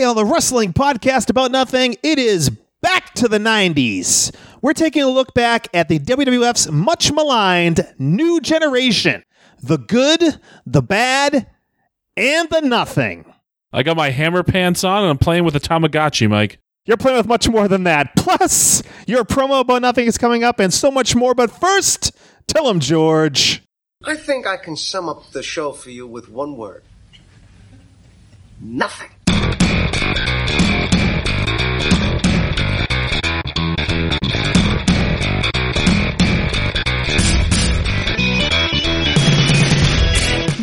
Today on the Wrestling Podcast About Nothing, it is back to the 90s. We're taking a look back at the WWF's much maligned new generation the good, the bad, and the nothing. I got my hammer pants on and I'm playing with a Tamagotchi, Mike. You're playing with much more than that. Plus, your promo about nothing is coming up and so much more. But first, tell him, George. I think I can sum up the show for you with one word nothing.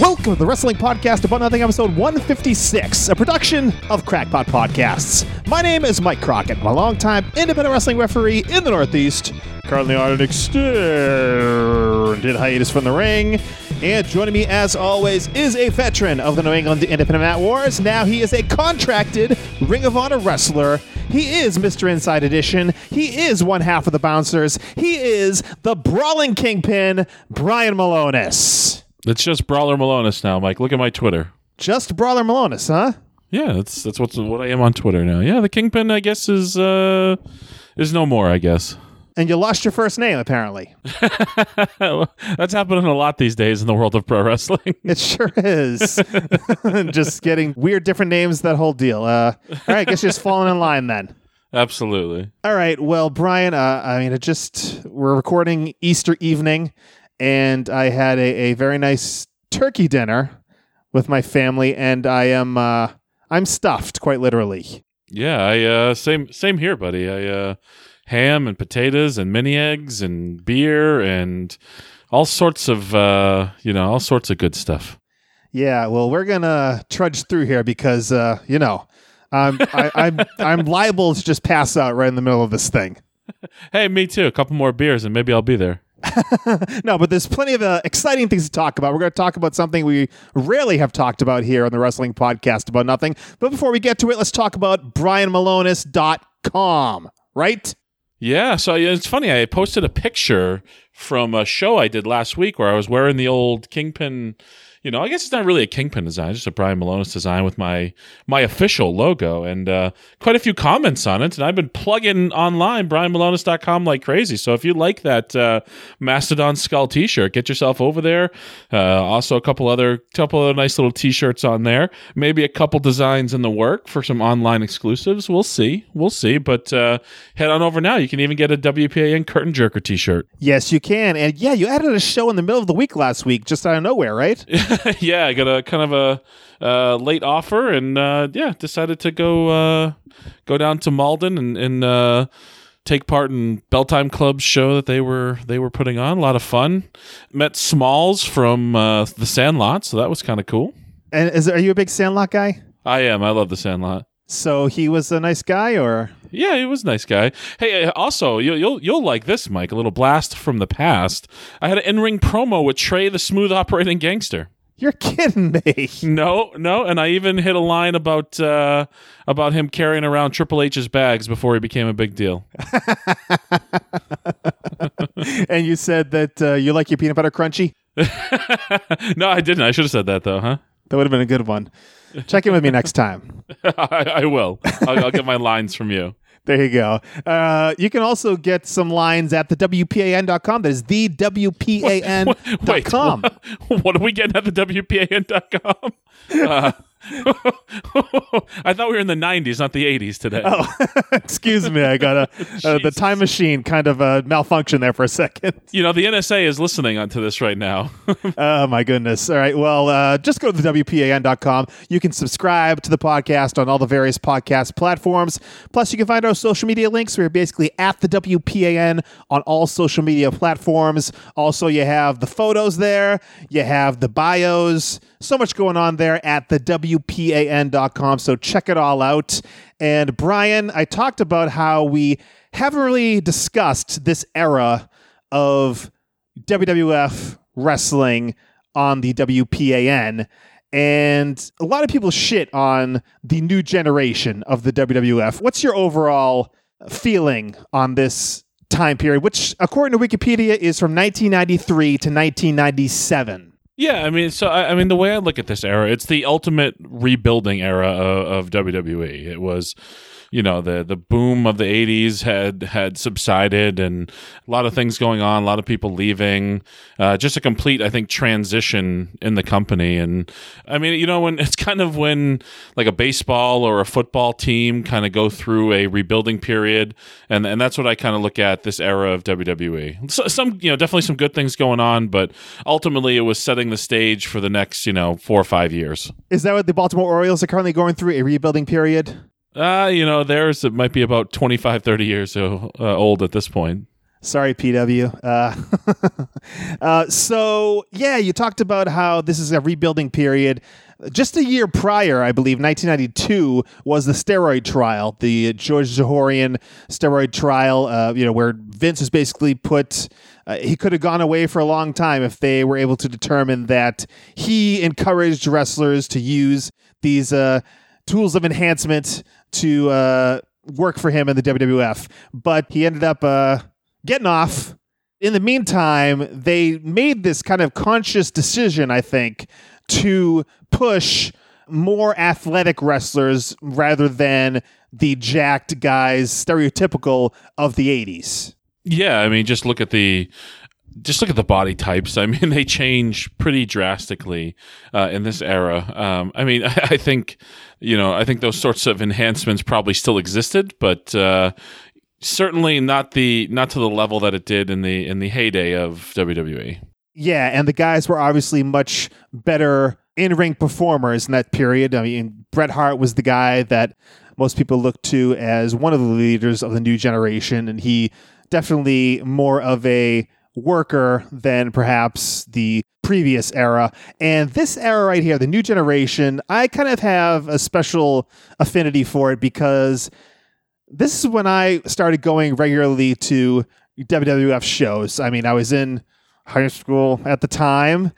Welcome to the Wrestling Podcast About Nothing, episode 156, a production of Crackpot Podcasts. My name is Mike Crockett, I'm a longtime independent wrestling referee in the Northeast, currently on an extended hiatus from the ring. And joining me, as always, is a veteran of the New England Independent Mat Wars. Now he is a contracted Ring of Honor wrestler. He is Mr. Inside Edition. He is one half of the Bouncers. He is the Brawling Kingpin, Brian Milonas. It's just Brawler Milonas now, Mike. Look at my Twitter. Just Brawler Milonas, huh? Yeah, that's that's what's what I am on Twitter now. Yeah, the Kingpin, I guess, is uh is no more. I guess And you lost your first name, apparently. that's happening a lot these days in the world of pro wrestling. It sure is. just getting weird different names, that whole deal. Uh, all right, I guess you're just falling in line then. Absolutely. All right. Well, Brian, uh, I mean, it just, we're recording Easter evening, and I had a, a very nice turkey dinner with my family, and I am, uh, I'm stuffed, quite literally. Yeah, I uh same same here, buddy. I uh ham and potatoes and mini eggs and beer and all sorts of uh you know, all sorts of good stuff. Yeah, well, we're gonna trudge through here because, uh, you know, um, I, I'm I'm liable to just pass out right in the middle of this thing. Hey, me too. A couple more beers and maybe I'll be there. No, but there's plenty of uh, exciting things to talk about. We're going to talk about something we rarely have talked about here on the Wrestling Podcast about nothing. But before we get to it, let's talk about BrianMilonas.com, right? Yeah, so it's funny. I posted a picture from a show I did last week where I was wearing the old Kingpin. You know, I guess it's not really a Kingpin design, it's just a Brian Milonas design with my my official logo, and uh, quite a few comments on it. And I've been plugging online BrianMilonas.com like crazy. So if you like that uh, Mastodon skull T-shirt, get yourself over there. Uh, also, a couple other couple other nice little T-shirts on there. Maybe a couple designs in the work for some online exclusives. We'll see, we'll see. But uh, head on over now. You can even get a WPAN Curtain Jerker T-shirt. Yes, you can. And yeah, you added a show in the middle of the week last week, just out of nowhere, right? yeah, I got a kind of a uh, late offer, and uh, yeah, decided to go uh, go down to Malden and, and uh, take part in Belltime Club's show that they were they were putting on. A lot of fun. Met Smalls from uh, the Sandlot, so that was kind of cool. And is are you a big Sandlot guy? I am. I love the Sandlot. So he was a nice guy, or Yeah, he was a nice guy. Hey, uh, also you, you'll you'll like this, Mike. A little blast from the past. I had an in ring promo with Trey, the smooth operating gangster. You're kidding me? No, no, and I even hit a line about uh, about him carrying around Triple H's bags before he became a big deal. and you said that uh, you like your peanut butter crunchy. no, I didn't. I should have said that though, huh? That would have been a good one. Check in with me next time. I, I will. I'll, I'll get my lines from you. There you go. Uh, you can also get some lines at the WPAN.com. That is the WPAN.com. Wait, what, what are we getting at the WPAN.com? Uh, I thought we were in the 90s, not the 80s today. Oh, excuse me. I got a uh, the time machine kind of uh, malfunction there for a second. You know, the NSA is listening onto this right now. Oh my goodness. All right. Well, uh, just go to the WPAN.com. You can subscribe to the podcast on all the various podcast platforms. Plus, you can find our social media links. We're basically at the WPAN on all social media platforms. Also, you have the photos there. You have the bios. So much going on there at the WPAN.com. So check it all out. And Brian, I talked about how we haven't really discussed this era of WWF wrestling on the WPAN. And a lot of people shit on the new generation of the WWF. What's your overall feeling on this time period, which, according to Wikipedia, is from 1993 to 1997? Yeah, I mean, so I, I mean, the way I look at this era, it's the ultimate rebuilding era of, of WWE. It was you know the the boom of the 80s had had subsided and a lot of things going on a lot of people leaving uh, just a complete i think transition in the company and i mean you know when it's kind of when like a baseball or a football team kind of go through a rebuilding period and and that's what i kind of look at this era of wwe so, some you know definitely some good things going on but ultimately it was setting the stage for the next you know four or five years Is that what the Baltimore Orioles are currently going through? A rebuilding period? Uh, you know, theirs it might be about 25, 30 years uh, old at this point. Sorry, PW. Uh, uh, so, yeah, you talked about how this is a rebuilding period. Just a year prior, I believe, 1992 was the steroid trial, the George Zahorian steroid trial. Uh, you know, where Vince was basically put. Uh, he could have gone away for a long time if they were able to determine that he encouraged wrestlers to use these uh, tools of enhancement to uh, work for him in the WWF. But he ended up uh, getting off. In the meantime, they made this kind of conscious decision, I think, to push more athletic wrestlers rather than the jacked guys stereotypical of the 80s. Yeah, I mean, just look at the just look at the body types. I mean, they change pretty drastically uh, in this era. Um, I mean, I, I, think you know, I think those sorts of enhancements probably still existed, but uh, certainly not the not to the level that it did in the in the heyday of WWE. Yeah, and the guys were obviously much better in ring performers in that period. I mean, Bret Hart was the guy that most people look to as one of the leaders of the new generation, and he definitely more of a worker than perhaps the previous era. And this era right here, the new generation, I kind of have a special affinity for it because this is when I started going regularly to WWF shows. I mean, I was in high school at the time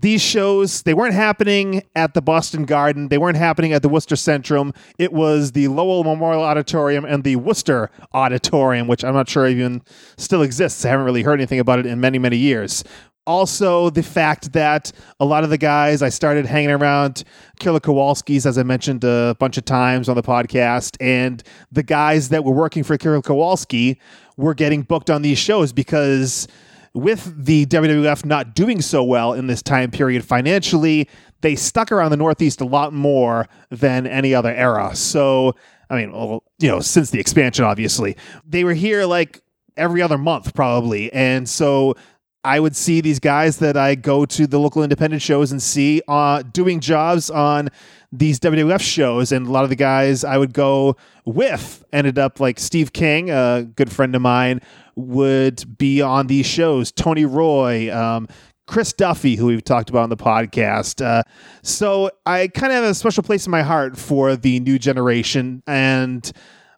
these shows they weren't happening at the Boston Garden, they weren't happening at the Worcester Centrum. It was the Lowell Memorial Auditorium and the Worcester Auditorium, which I'm not sure even still exists. I haven't really heard anything about it in many many years. Also, the fact that a lot of the guys I started hanging around Killer Kowalski's, as I mentioned a bunch of times on the podcast, and the guys that were working for Killer Kowalski were getting booked on these shows because with the WWF not doing so well in this time period financially, they stuck around the Northeast a lot more than any other era. So, I mean, well, you know, since the expansion, obviously, they were here like every other month, probably. And so I would see these guys that I go to the local independent shows and see uh, doing jobs on these WWF shows, and a lot of the guys I would go with ended up like Steve King, a good friend of mine, would be on these shows. Tony Roy, um, Chris Duffy, who we've talked about on the podcast. Uh, so I kind of have a special place in my heart for the new generation. And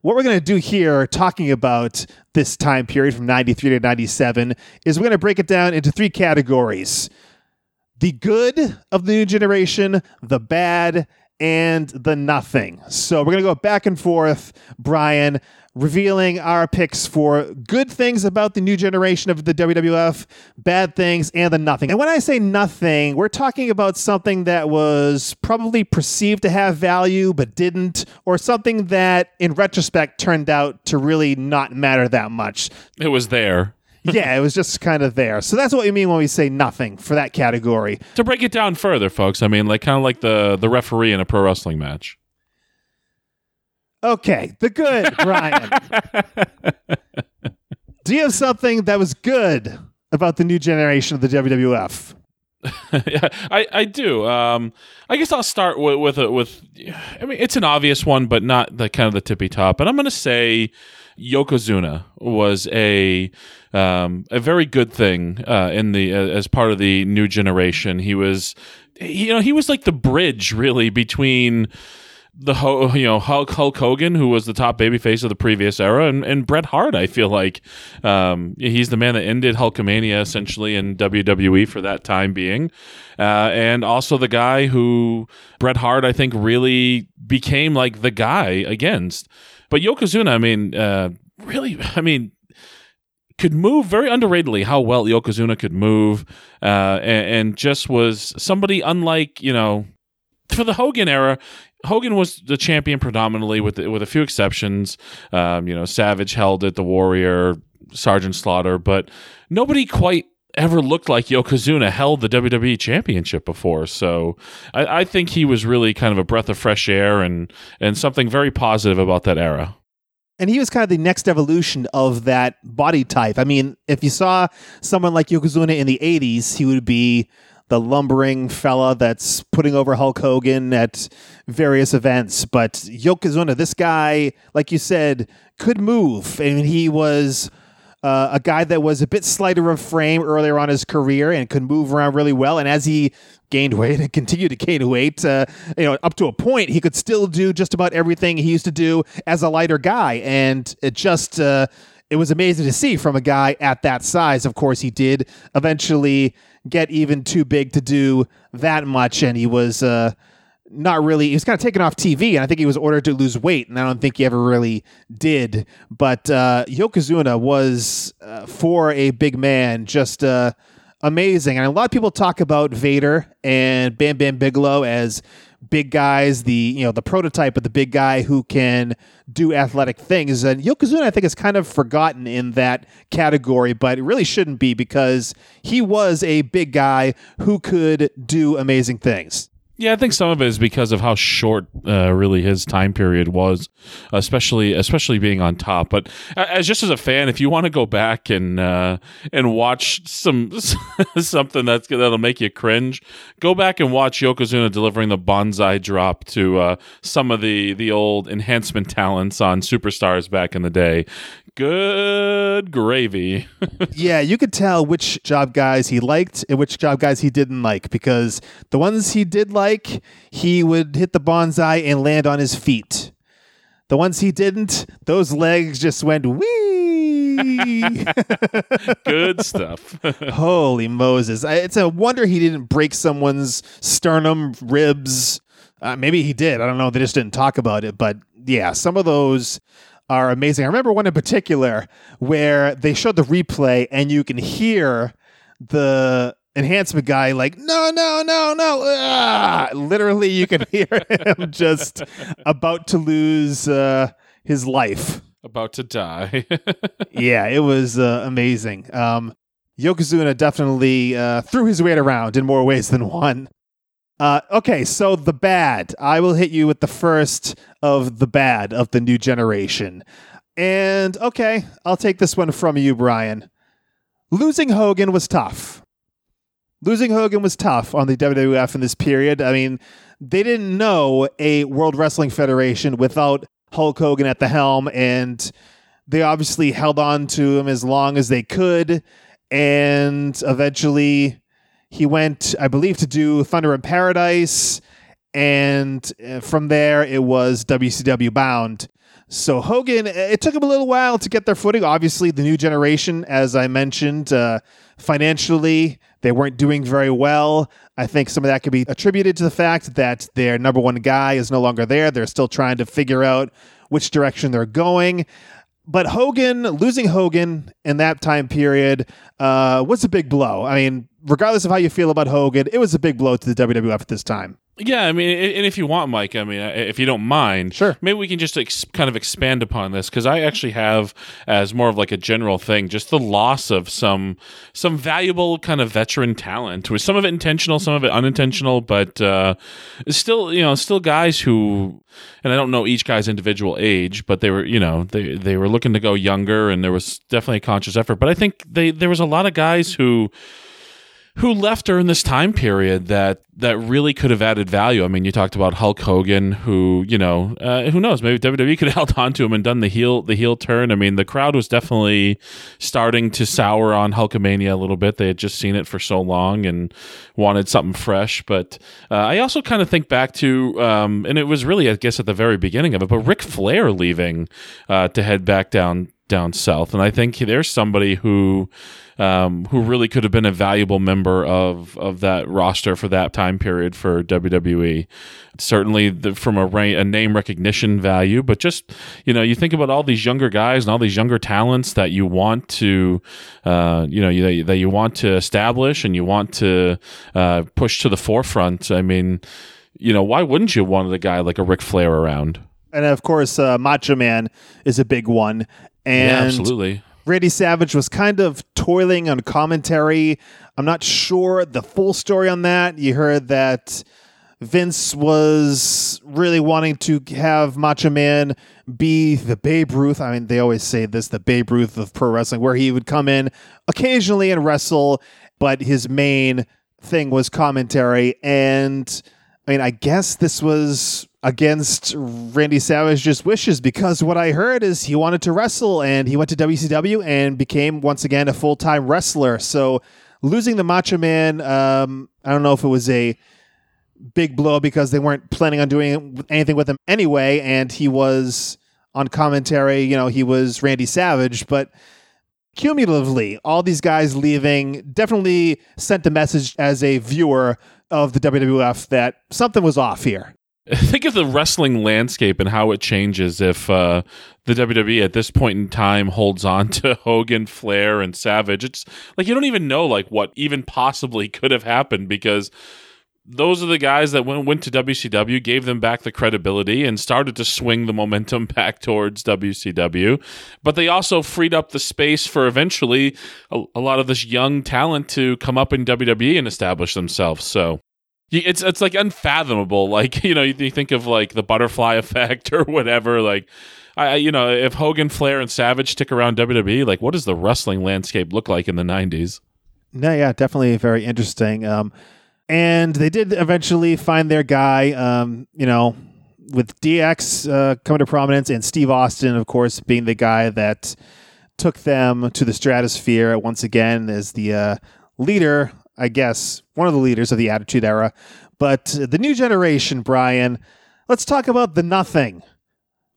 what we're going to do here, talking about this time period from 93 to 97, is we're going to break it down into three categories. The good of the new generation, the bad, and the nothing. So we're going to go back and forth, Brian, revealing our picks for good things about the new generation of the WWF, bad things, and the nothing. And when I say nothing, we're talking about something that was probably perceived to have value but didn't, or something that in retrospect turned out to really not matter that much. It was there yeah, it was just kind of there. So that's what we mean when we say nothing for that category. To break it down further, folks, I mean, like kind of like the the referee in a pro wrestling match. Okay, the good, Brian. Do you have something that was good about the new generation of the WWF? yeah, I, I do. Um, I guess I'll start with with, a, with I mean, it's an obvious one, but not the kind of the tippy top. And I'm going to say Yokozuna was a um, a very good thing uh, in the uh, as part of the new generation. He was, you know, he was like the bridge really between the Ho- you know Hulk, Hulk Hogan, who was the top babyface of the previous era, and, and Bret Hart. I feel like um, he's the man that ended Hulkamania essentially in WWE for that time being, uh, and also the guy who Bret Hart I think really became like the guy against. But Yokozuna, I mean, uh, really, I mean, could move very underratedly how well Yokozuna could move, uh, and, and, just was somebody unlike you know for the Hogan era. Hogan was the champion predominantly, with with a few exceptions. Um, you know, Savage held it, the Warrior, Sergeant Slaughter, but nobody quite ever looked like Yokozuna held the WWE Championship before. So I, I think he was really kind of a breath of fresh air and and something very positive about that era and he was kind of the next evolution of that body type. I mean, if you saw someone like Yokozuna in the 80s, he would be the lumbering fella that's putting over Hulk Hogan at various events. But Yokozuna, this guy, like you said, could move. and he was uh, a guy that was a bit slighter of frame earlier on his career and could move around really well. And as he gained weight and continued to gain weight, uh, you know, up to a point, he could still do just about everything he used to do as a lighter guy. And it just, uh, it was amazing to see from a guy at that size. Of course, he did eventually get even too big to do that much, and he was uh, not really. He was kind of taken off TV, and I think he was ordered to lose weight, and I don't think he ever really did. But uh, Yokozuna was uh, for a big man just uh, amazing, and a lot of people talk about Vader and Bam Bam Bigelow as big guys, the you know the prototype of the big guy who can do athletic things. And Yokozuna, I think, is kind of forgotten in that category, but it really shouldn't be because he was a big guy who could do amazing things. Yeah, I think some of it is because of how short, uh, really, his time period was, especially especially being on top. But as just as a fan, if you want to go back and uh, and watch some something that's that'll make you cringe, go back and watch Yokozuna delivering the banzai drop to uh, some of the the old enhancement talents on Superstars back in the day good gravy. yeah, you could tell which job guys he liked and which job guys he didn't like because the ones he did like, he would hit the banzai and land on his feet. The ones he didn't, those legs just went wee. Good stuff. Holy Moses. It's a wonder he didn't break someone's sternum, ribs. Uh, maybe he did. I don't know. They just didn't talk about it. But yeah, some of those are amazing. I remember one in particular where they showed the replay and you can hear the enhancement guy like no no no no ah! literally you can hear him just about to lose uh, his life about to die yeah it was uh, amazing um, yokozuna definitely uh, threw his weight around in more ways than one uh, okay, so the bad. I will hit you with the first of the bad of the new generation. And okay, I'll take this one from you, Brian. Losing Hogan was tough. Losing Hogan was tough on the WWF in this period. I mean, they didn't know a World Wrestling Federation without Hulk Hogan at the helm, and they obviously held on to him as long as they could. And eventually, he went, I believe, to do Thunder in Paradise, and uh, from there it was WCW Bound. So Hogan, it took him a little while to get their footing. Obviously, the new generation, as I mentioned, uh, financially they weren't doing very well. I think some of that could be attributed to the fact that their number one guy is no longer there. They're still trying to figure out which direction they're going but Hogan losing Hogan in that time period uh, was a big blow. I mean, regardless of how you feel about Hogan, it was a big blow to the WWF at this time. Yeah, I mean, and if you want, Mike, I mean, if you don't mind, sure. Maybe we can just ex- kind of expand upon this because I actually have, as more of like a general thing, just the loss of some some valuable kind of veteran talent. With some of it intentional, some of it unintentional, but uh, still, you know, still guys who, and I don't know each guy's individual age, but they were, you know, they they were looking to go younger, and there was definitely a conscious effort. But I think they there was a lot of guys who who left during this time period that that really could have added value. I mean, you talked about Hulk Hogan, who you know, uh, who knows, maybe WWE could have held on to him and done the heel the heel turn. I mean, the crowd was definitely starting to sour on Hulkamania a little bit. They had just seen it for so long and wanted something fresh. But uh, I also kind of think back to, um, and it was really, I guess, at the very beginning of it, but Ric Flair leaving uh, to head back down down south, and I think there's somebody who um, who really could have been a valuable member of of that roster for that time period for WWE. Certainly, the, from a, a name recognition value, but just you know, you think about all these younger guys and all these younger talents that you want to, uh, you know, you, that you want to establish and you want to uh, push to the forefront. I mean, you know, why wouldn't you want a guy like a Ric Flair around? And of course, uh, Macho Man is a big one. And yeah, absolutely. Randy Savage was kind of toiling on commentary. I'm not sure the full story on that. You heard that Vince was really wanting to have Macho Man be the Babe Ruth. I mean, they always say this the Babe Ruth of pro wrestling, where he would come in occasionally and wrestle, but his main thing was commentary. And I mean, I guess this was against Randy Savage's wishes because what I heard is he wanted to wrestle and he went to WCW and became once again a full time wrestler. So losing the Macho Man, um, I don't know if it was a big blow because they weren't planning on doing anything with him anyway, and he was on commentary. You know, he was Randy Savage, but cumulatively, all these guys leaving definitely sent a message as a viewer of the WWF that something was off here. Think of the wrestling landscape and how it changes if uh, the WWE at this point in time holds on to Hogan, Flair, and Savage. It's like you don't even know like what even possibly could have happened because those are the guys that went, went to WCW, gave them back the credibility, and started to swing the momentum back towards WCW. But they also freed up the space for eventually a, a lot of this young talent to come up in WWE and establish themselves. So it's it's like unfathomable. Like you know, you, you think of like the butterfly effect or whatever. Like I, you know, if Hogan, Flair, and Savage stick around WWE, like what does the wrestling landscape look like in the '90s? No, yeah, definitely very interesting. Um, and they did eventually find their guy. Um, you know, with DX uh, coming to prominence and Steve Austin, of course, being the guy that took them to the stratosphere once again as the uh, leader I guess, one of the leaders of the Attitude Era. But the new generation, Brian, let's talk about the nothing.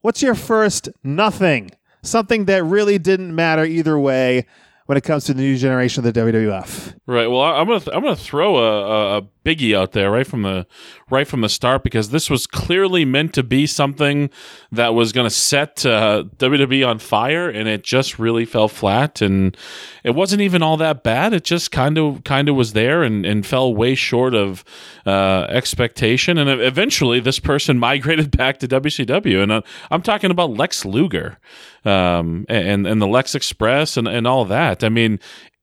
What's your first nothing? Something that really didn't matter either way when it comes to the new generation of the WWF. Right. Well, I'm gonna th- I'm gonna throw a, a, biggie out there right from the right from the start because this was clearly meant to be something that was gonna set uh, WWE on fire, and it just really fell flat. And it wasn't even all that bad. It just kind of kind of was there and, and fell way short of uh, expectation. And eventually, this person migrated back to WCW, and uh, I'm talking about Lex Luger um, and and the Lex Express and, and all that. I mean,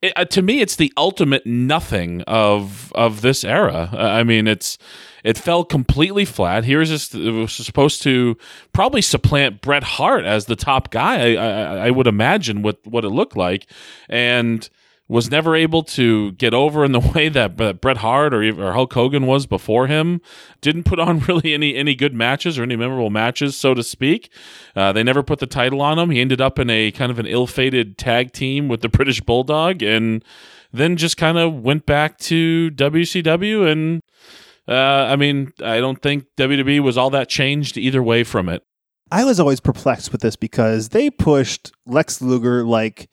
it, uh, to me, it's the ultimate nothing of of this era. Uh, I mean, it's it fell completely flat. Here's this it was supposed to probably supplant Bret Hart as the top guy. I, I, I would imagine what what it looked like, and was never able to get over in the way that, that Bret Hart or, or Hulk Hogan was before him. Didn't put on really any any good matches or any memorable matches, so to speak. Uh, they never put the title on him. He ended up in a kind of an ill-fated tag team with the British Bulldog, and then just kind of went back to WCW. And uh, I mean, I don't think WWE was all that changed either way from it. I was always perplexed with this because they pushed Lex Luger like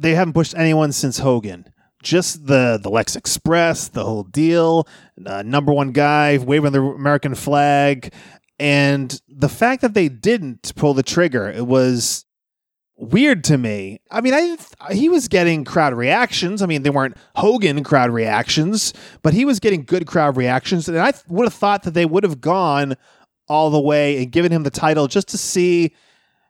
they haven't pushed anyone since Hogan. Just the the Lex Express, the whole deal, uh, number one guy waving the American flag, and the fact that they didn't pull the trigger, it was weird to me. I mean, I he was getting crowd reactions. I mean, they weren't Hogan crowd reactions, but he was getting good crowd reactions, and I would have thought that they would have gone all the way and given him the title just to see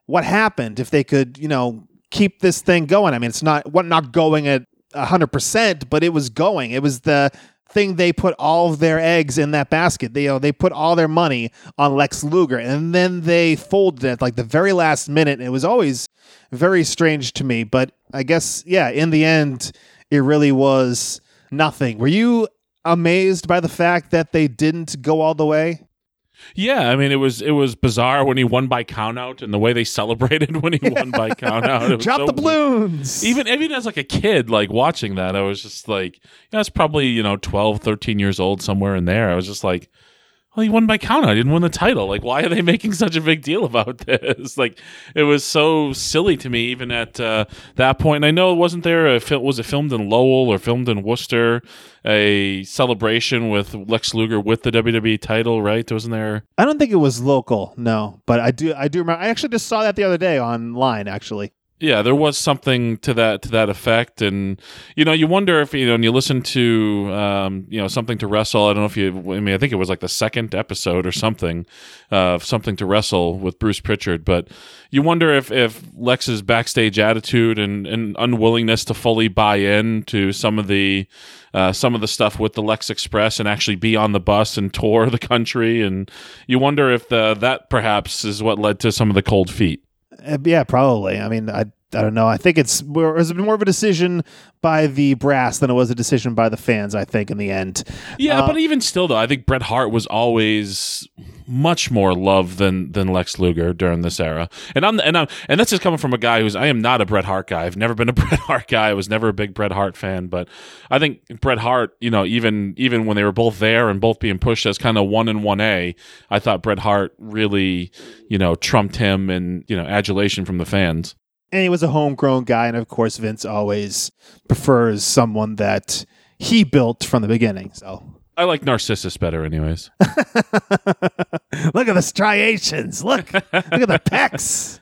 what happened if they could, you know, keep this thing going. I mean, it's not what not going at hundred percent, but it was going. It was the thing they put all of their eggs in that basket. They you know, they put all their money on Lex Luger, and then they folded it like the very last minute. It was always very strange to me, but I guess yeah, in the end, it really was nothing. Were you amazed by the fact that they didn't go all the way? Yeah, I mean it was it was bizarre when he won by countout and the way they celebrated when he won by countout. Drop so the weird. balloons. Even even as like a kid, like watching that, I was just like, you know, I was probably you know 12, 13 years old somewhere in there. I was just like, well, he won by countout. He didn't win the title. Like, why are they making such a big deal about this? Like, it was so silly to me, even at uh, that point. And I know, it wasn't there a fil- was it filmed in Lowell or filmed in Worcester? A celebration with Lex Luger with the WWE title, right? Wasn't there? I don't think it was local, no, but I do. I do remember. I actually just saw that the other day online. Actually, Yeah, there was something to that to that effect, and you know, you wonder if you know, and you listen to um, you know something to wrestle. I don't know if you. I mean, I think it was like the second episode or something of something to wrestle with Bruce Prichard, but you wonder if if Lex's backstage attitude and, and unwillingness to fully buy in to some of the uh, some of the stuff with the Lex Express and actually be on the bus and tour the country, and you wonder if the, that perhaps is what led to some of the cold feet. Uh, yeah, probably. I mean, I I don't know. I think it's more, it was more of a decision by the brass than it was a decision by the fans. I think in the end. Yeah, Uh, but even still, though, I think Bret Hart was always much more loved than than Lex Luger during this era. And I'm and I'm and that's just coming from a guy who's I am not a Bret Hart guy. I've never been a Bret Hart guy. I was never a big Bret Hart fan. But I think Bret Hart, you know, even even when they were both there and both being pushed as kind of one and one A, I thought Bret Hart really, you know, trumped him and you know adulation from the fans. And he was a homegrown guy, and of course, Vince always prefers someone that he built from the beginning. So. I like Narcissus better, anyways. look at the striations. Look, look at the pecs.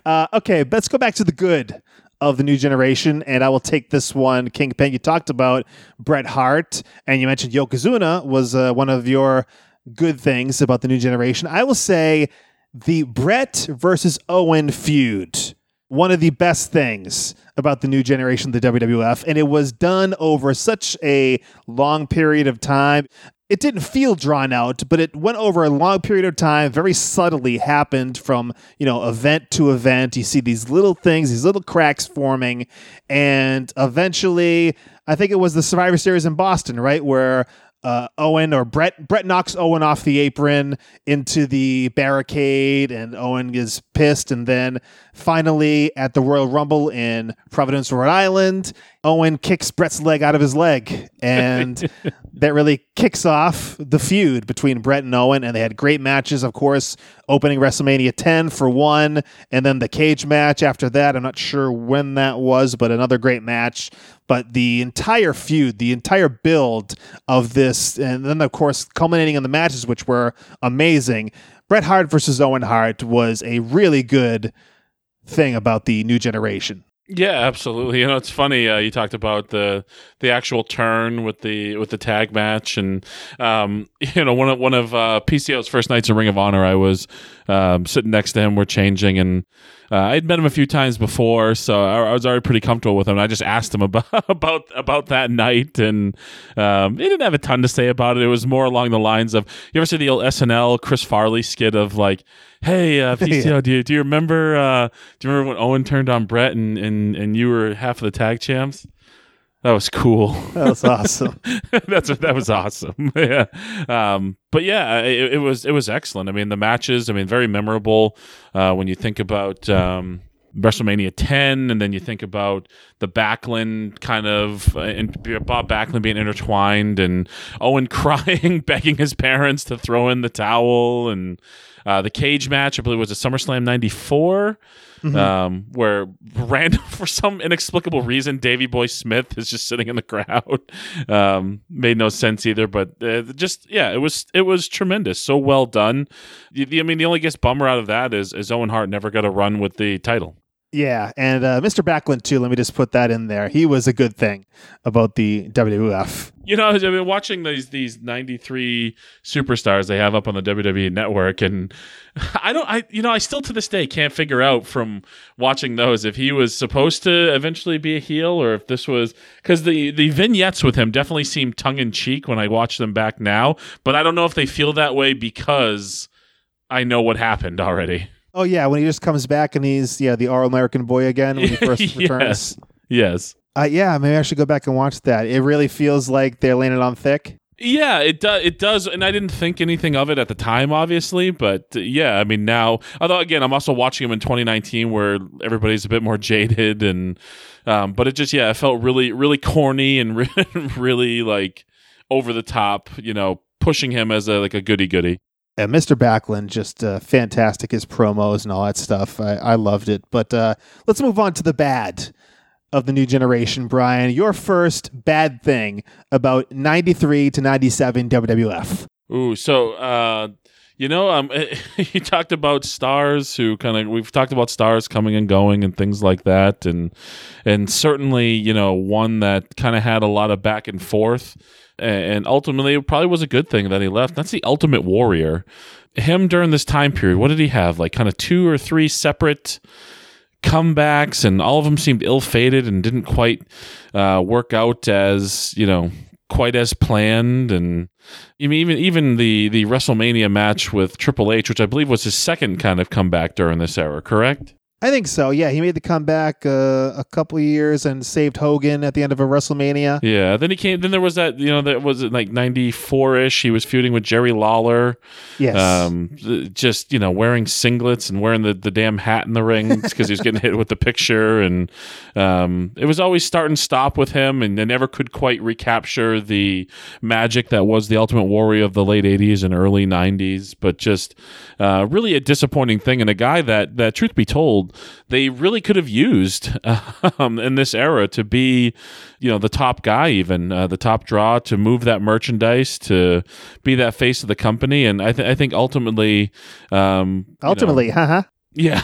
uh, okay, let's go back to the good of the new generation, and I will take this one. Kingpin, you talked about Bret Hart, and you mentioned Yokozuna was uh, one of your good things about the new generation. I will say the Bret versus Owen feud. One of the best things about the new generation of the WWF, and it was done over such a long period of time it didn't feel drawn out, but it went over a long period of time, very subtly happened from, you know, event to event. You see these little things, these little cracks forming, and eventually, I think it was the Survivor Series in Boston, right, where uh, Owen or Bret Bret knocks Owen off the apron into the barricade, and Owen is pissed. And then finally, at the Royal Rumble in Providence, Rhode Island, Owen kicks Bret's leg out of his leg, and that really kicks off the feud between Bret and Owen. And they had great matches, of course, opening WrestleMania 10 for one, and then the cage match after that. I'm not sure when that was, but another great match. But the entire feud, the entire build of this, and then of course culminating in the matches, which were amazing. Bret Hart versus Owen Hart was a really good thing about the new generation. Yeah, absolutely. You know, it's funny. Uh, you talked about the the actual turn with the with the tag match, and um, you know, one of one of uh, PCO's first nights in Ring of Honor, I was um, sitting next to him. We're changing, and uh, I'd met him a few times before, so I, I was already pretty comfortable with him. I just asked him about about about that night, and um, he didn't have a ton to say about it. It was more along the lines of, "You ever see the old SNL Chris Farley skit of like." Hey, uh, PCO, Yeah. do you do you remember? Uh, do you remember when Owen turned on Bret and, and, and you were half of the tag champs? That was cool. That was awesome. That's that was awesome. yeah. Um, but yeah, it, it was it was excellent. I mean, the matches. I mean, very memorable. Uh, when you think about um, WrestleMania 10, and then you think about the Backlund kind of uh, and Bob Backlund being intertwined, and Owen crying, begging his parents to throw in the towel, and uh, the cage match. I believe was a SummerSlam '94 um, where random for some inexplicable reason Davy Boy Smith is just sitting in the crowd. Um, made no sense either, but uh, just yeah, it was it was tremendous, so well done. The- I mean, the only guess bummer out of that is is Owen Hart never got a run with the title. Yeah, and uh, Mr. Backlund too. Let me just put that in there. He was a good thing about the WWF. You know, I've been watching these these ninety three superstars they have up on the WWE network, and I don't, I you know, I still to this day can't figure out from watching those if he was supposed to eventually be a heel or if this was because the the vignettes with him definitely seem tongue in cheek when I watch them back now, but I don't know if they feel that way because I know what happened already. Oh yeah, when he just comes back and he's yeah the All American boy again when he first Yes. returns. Yes. Uh, yeah, maybe I should go back and watch that. It really feels like they're laying it on thick. Yeah, it does. It does, and I didn't think anything of it at the time, obviously. But uh, yeah, I mean, now, although again, I'm also watching him in 2019, where everybody's a bit more jaded, and um, but it just yeah, it felt really, really corny and re- really like over the top. You know, pushing him as a like a goody goody. And Mr. Backlund, just uh, fantastic. His promos and all that stuff. I, I loved it. But uh, let's move on to the bad of the new generation, Brian. Your first bad thing about 93 to 97 WWF. Ooh, so uh, you know, um, you talked about stars who kind of we've talked about stars coming and going and things like that, and and certainly you know one that kind of had a lot of back and forth, and ultimately it probably was a good thing that he left. That's the Ultimate Warrior. Him during this time period, what did he have? Like kind of two or three separate comebacks, and all of them seemed ill fated and didn't quite uh, work out as you know quite as planned and even even the the WrestleMania match with Triple H which I believe was his second kind of comeback during this era correct I think so. Yeah, he made the comeback uh, a couple years and saved Hogan at the end of a WrestleMania. Yeah, then he came. Then there was that. You know, that was it like ninety four ish. He was feuding with Jerry Lawler. Yes. Um, just you know, wearing singlets and wearing the, the damn hat in the ring because he was getting hit with the picture, and um, it was always start and stop with him, and they never could quite recapture the magic that was the Ultimate Warrior of the late eighties and early nineties. But just uh, really a disappointing thing, and a guy that that, truth be told they really could have used um, in this era to be, you know, the top guy, even uh, the top draw to move that merchandise to be that face of the company. And I, th- I think ultimately, um, ultimately, you know, haha. Yeah,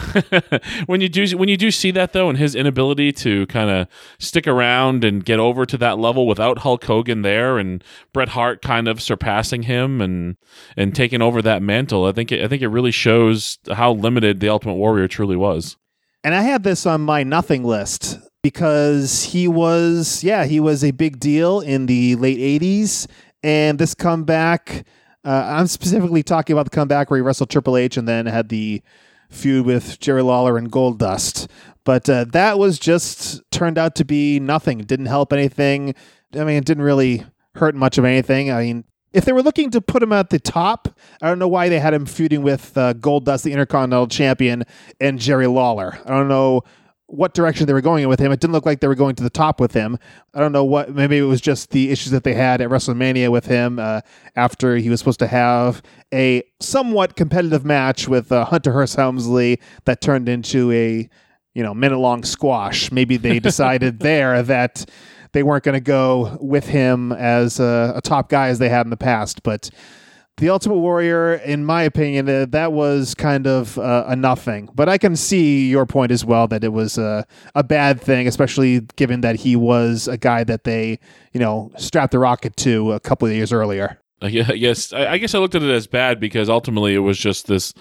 when you do when you do see that though, and his inability to kind of stick around and get over to that level without Hulk Hogan there, and Bret Hart kind of surpassing him and and taking over that mantle, I think it, I think it really shows how limited the Ultimate Warrior truly was. And I had this on my nothing list because he was, yeah, he was a big deal in the late '80s, and this comeback. Uh, I'm specifically talking about the comeback where he wrestled Triple H and then had the feud with Jerry Lawler and Goldust. But uh, that was just turned out to be nothing. It didn't help anything. I mean, it didn't really hurt much of anything. I mean, if they were looking to put him at the top, I don't know why they had him feuding with uh, Goldust, the Intercontinental Champion, and Jerry Lawler. I don't know what direction they were going with him. It didn't look like they were going to the top with him. I don't know what. Maybe it was just the issues that they had at WrestleMania with him uh, after he was supposed to have a somewhat competitive match with uh, Hunter Hearst Helmsley that turned into a you know minute long squash. Maybe they decided there that they weren't going to go with him as a, a top guy as they had in the past, but the Ultimate Warrior, in my opinion, uh, that was kind of uh, a nothing. But I can see your point as well that it was a, a bad thing, especially given that he was a guy that they, you know, strapped the rocket to a couple of years earlier. I I guess I looked at it as bad because ultimately it was just this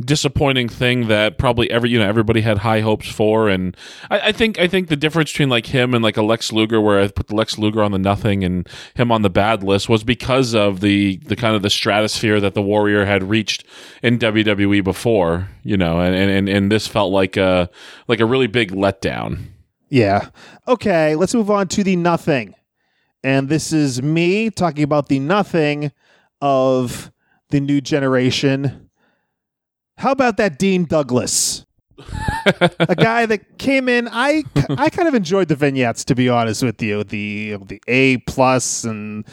disappointing thing that probably every you know everybody had high hopes for. And I, I, think I think the difference between like him and like a Lex Luger where I put the Lex Luger on the nothing and him on the bad list was because of the the kind of the stratosphere that the Warrior had reached in WWE before you know and and and this felt like a like a really big letdown. Yeah. Okay let's move on to the nothing. And this is me talking about the nothing of the new generation how about that Dean Douglas? a guy that came in. I I kind of enjoyed the vignettes, to be honest with you. The the A plus and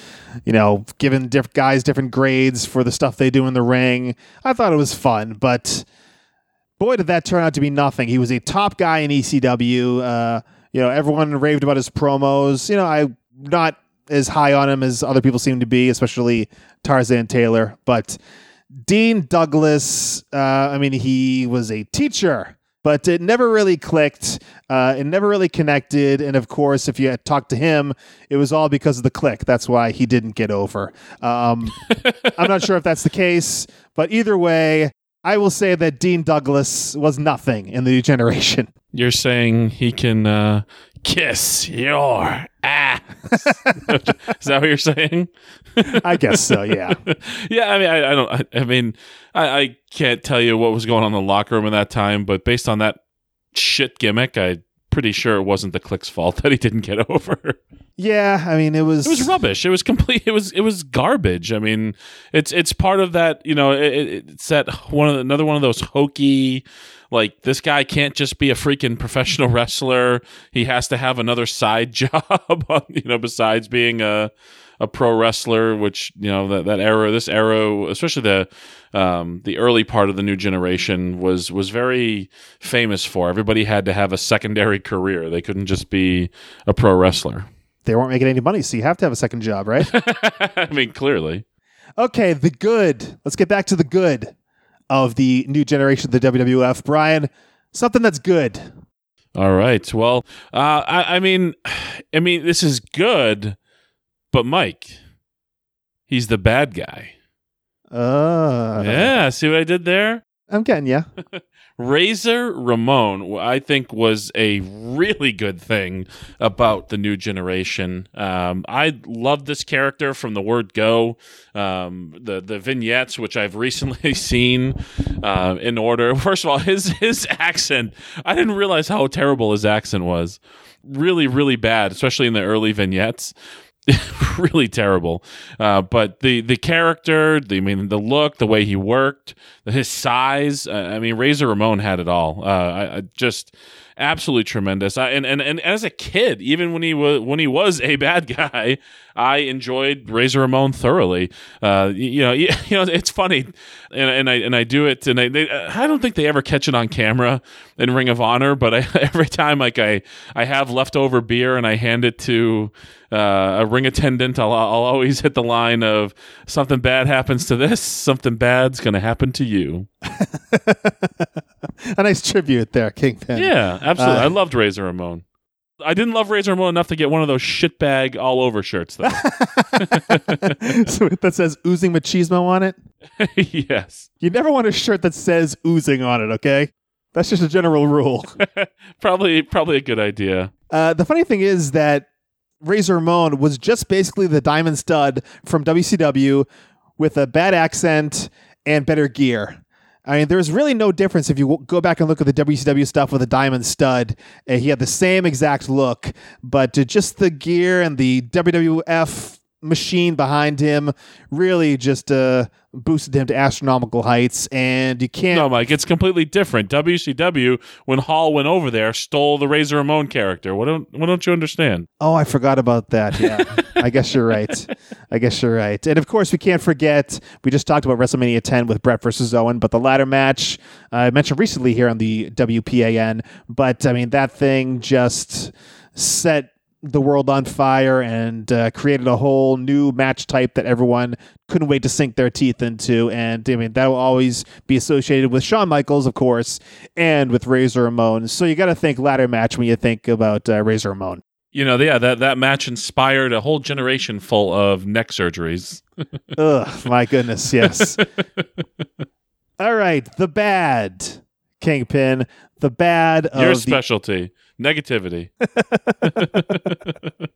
you know giving diff- guys different grades for the stuff they do in the ring. I thought it was fun, but boy, did that turn out to be nothing. He was a top guy in ECW. Uh, you know, everyone raved about his promos. You know, I'm not as high on him as other people seem to be, especially Tarzan Taylor, but Dean Douglas, uh, I mean, he was a teacher, but it never really clicked. Uh, it never really connected. And of course, if you had talked to him, it was all because of the Kliq. That's why he didn't get over. Um, I'm not sure if that's the case, but either way, I will say that Dean Douglas was nothing in the new generation. You're saying he can uh, kiss your ass. Is that what you're saying? I guess so. Yeah. yeah. I mean, I, I don't. I, I mean, I, I, can't tell you what was going on in the locker room at that time, but based on that shit gimmick, I pretty sure it wasn't the Kliq's fault that he didn't get over. Yeah, I mean, it was It was rubbish. It was complete. It was it was garbage. I mean, it's it's part of that. You know, it, it- it's that one of the, another one of those hokey. Like this guy can't just be a freaking professional wrestler. He has to have another side job. you know, besides being a a pro wrestler. Which you know that that era, this era, especially the um, the early part of the new generation was was very famous for. Everybody had to have a secondary career. They couldn't just be a pro wrestler. they weren't making any money, so you have to have a second job, right? I mean, clearly. okay, the good. Let's get back to the good of the new generation of the WWF. Brian, something that's good. All right. Well, uh, I, I mean, I mean, this is good, but Mike, he's the bad guy. Uh, yeah. See what I did there? I'm getting you. Razor Ramon, I think, was a really good thing about the new generation. Um, I love this character from the word go. Um, the the vignettes, which I've recently seen uh, in order. First of all, his his accent. I didn't realize how terrible his accent was. Really, really bad, especially in the early vignettes. really terrible. Uh, but the the character, the I mean the look, the way he worked, his size. Uh, I mean Razor Ramon had it all. Uh, I, I just absolutely tremendous. I, and, and and as a kid, even when he was when he was a bad guy, I enjoyed Razor Ramon thoroughly. Uh, you, know, you, you know, it's funny, and, and I and I do it, and I they, I don't think they ever catch it on camera in Ring of Honor, but I, every time like I I have leftover beer and I hand it to uh, a ring attendant, I'll I'll always hit the line of something bad happens to this, something bad's gonna happen to you. a nice tribute there, Kingpin. Yeah, absolutely. Uh, I loved Razor Ramon. I didn't love Razor Ramon enough to get one of those shitbag all over shirts though. so that says oozing machismo on it. yes. You never want a shirt that says oozing on it, okay? That's just a general rule. Probably probably a good idea. Uh, the funny thing is that Razor Ramon was just basically the diamond stud from WCW with a bad accent and better gear. I mean, there's really no difference if you go back and look at the WCW stuff with the diamond stud. Uh, he had the same exact look, but uh, just the gear and the WWF machine behind him really just uh, boosted him to astronomical heights. And you can't. No, Mike, it's completely different. WCW, when Hall went over there, stole the Razor Ramon character. What don't what don't you understand? Oh, I forgot about that. Yeah, I guess you're right. I guess you're right. And of course, we can't forget. We just talked about WrestleMania 10 with Bret versus Owen, but the ladder match uh, I mentioned recently here on the WPAN. But I mean, that thing just set the world on fire and uh, created a whole new match type that everyone couldn't wait to sink their teeth into. And I mean, that will always be associated with Shawn Michaels, of course, and with Razor Ramon. So you got to think ladder match when you think about uh, Razor Ramon. You know, yeah, that, that match inspired a whole generation full of neck surgeries. Ugh, my goodness, yes. All right, the bad Kingpin, the bad of Your the- specialty. Negativity.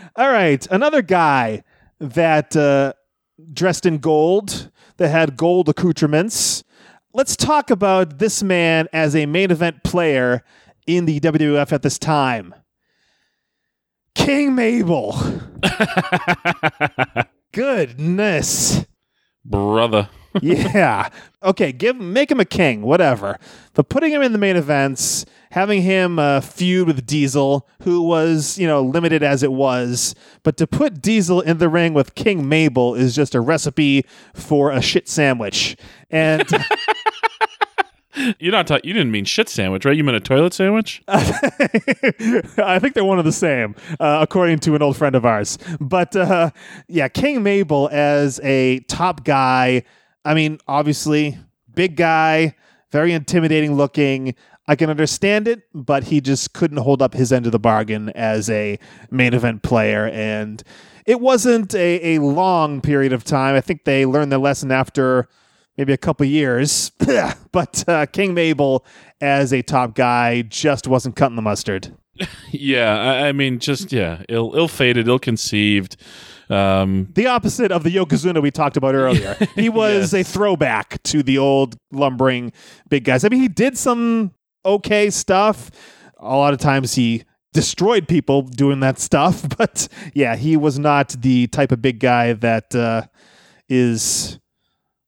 All right, another guy that uh, dressed in gold, that had gold accoutrements. Let's talk about this man as a main event player in the WWF at this time. King Mabel. Goodness. Brother. yeah. Okay, give make him a king, whatever. But putting him in the main events, having him uh, feud with Diesel, who was you know limited as it was, but to put Diesel in the ring with King Mabel is just a recipe for a shit sandwich. And You're not ta- you didn't mean shit sandwich, right? You meant a toilet sandwich? I think they're one of the same, uh, according to an old friend of ours. But uh, yeah, King Mabel as a top guy. I mean, obviously, big guy, very intimidating looking. I can understand it, but he just couldn't hold up his end of the bargain as a main event player. And it wasn't a, a long period of time. I think they learned their lesson after maybe a couple years. but uh, King Mabel as a top guy just wasn't cutting the mustard. yeah, I, I mean just yeah, ill ill fated, ill conceived. Um The opposite of the Yokozuna we talked about earlier. He was Yes. a throwback to the old lumbering big guys. I mean, he did some okay stuff. a lot of times he destroyed people doing that stuff. But yeah, he was not the type of big guy that uh, is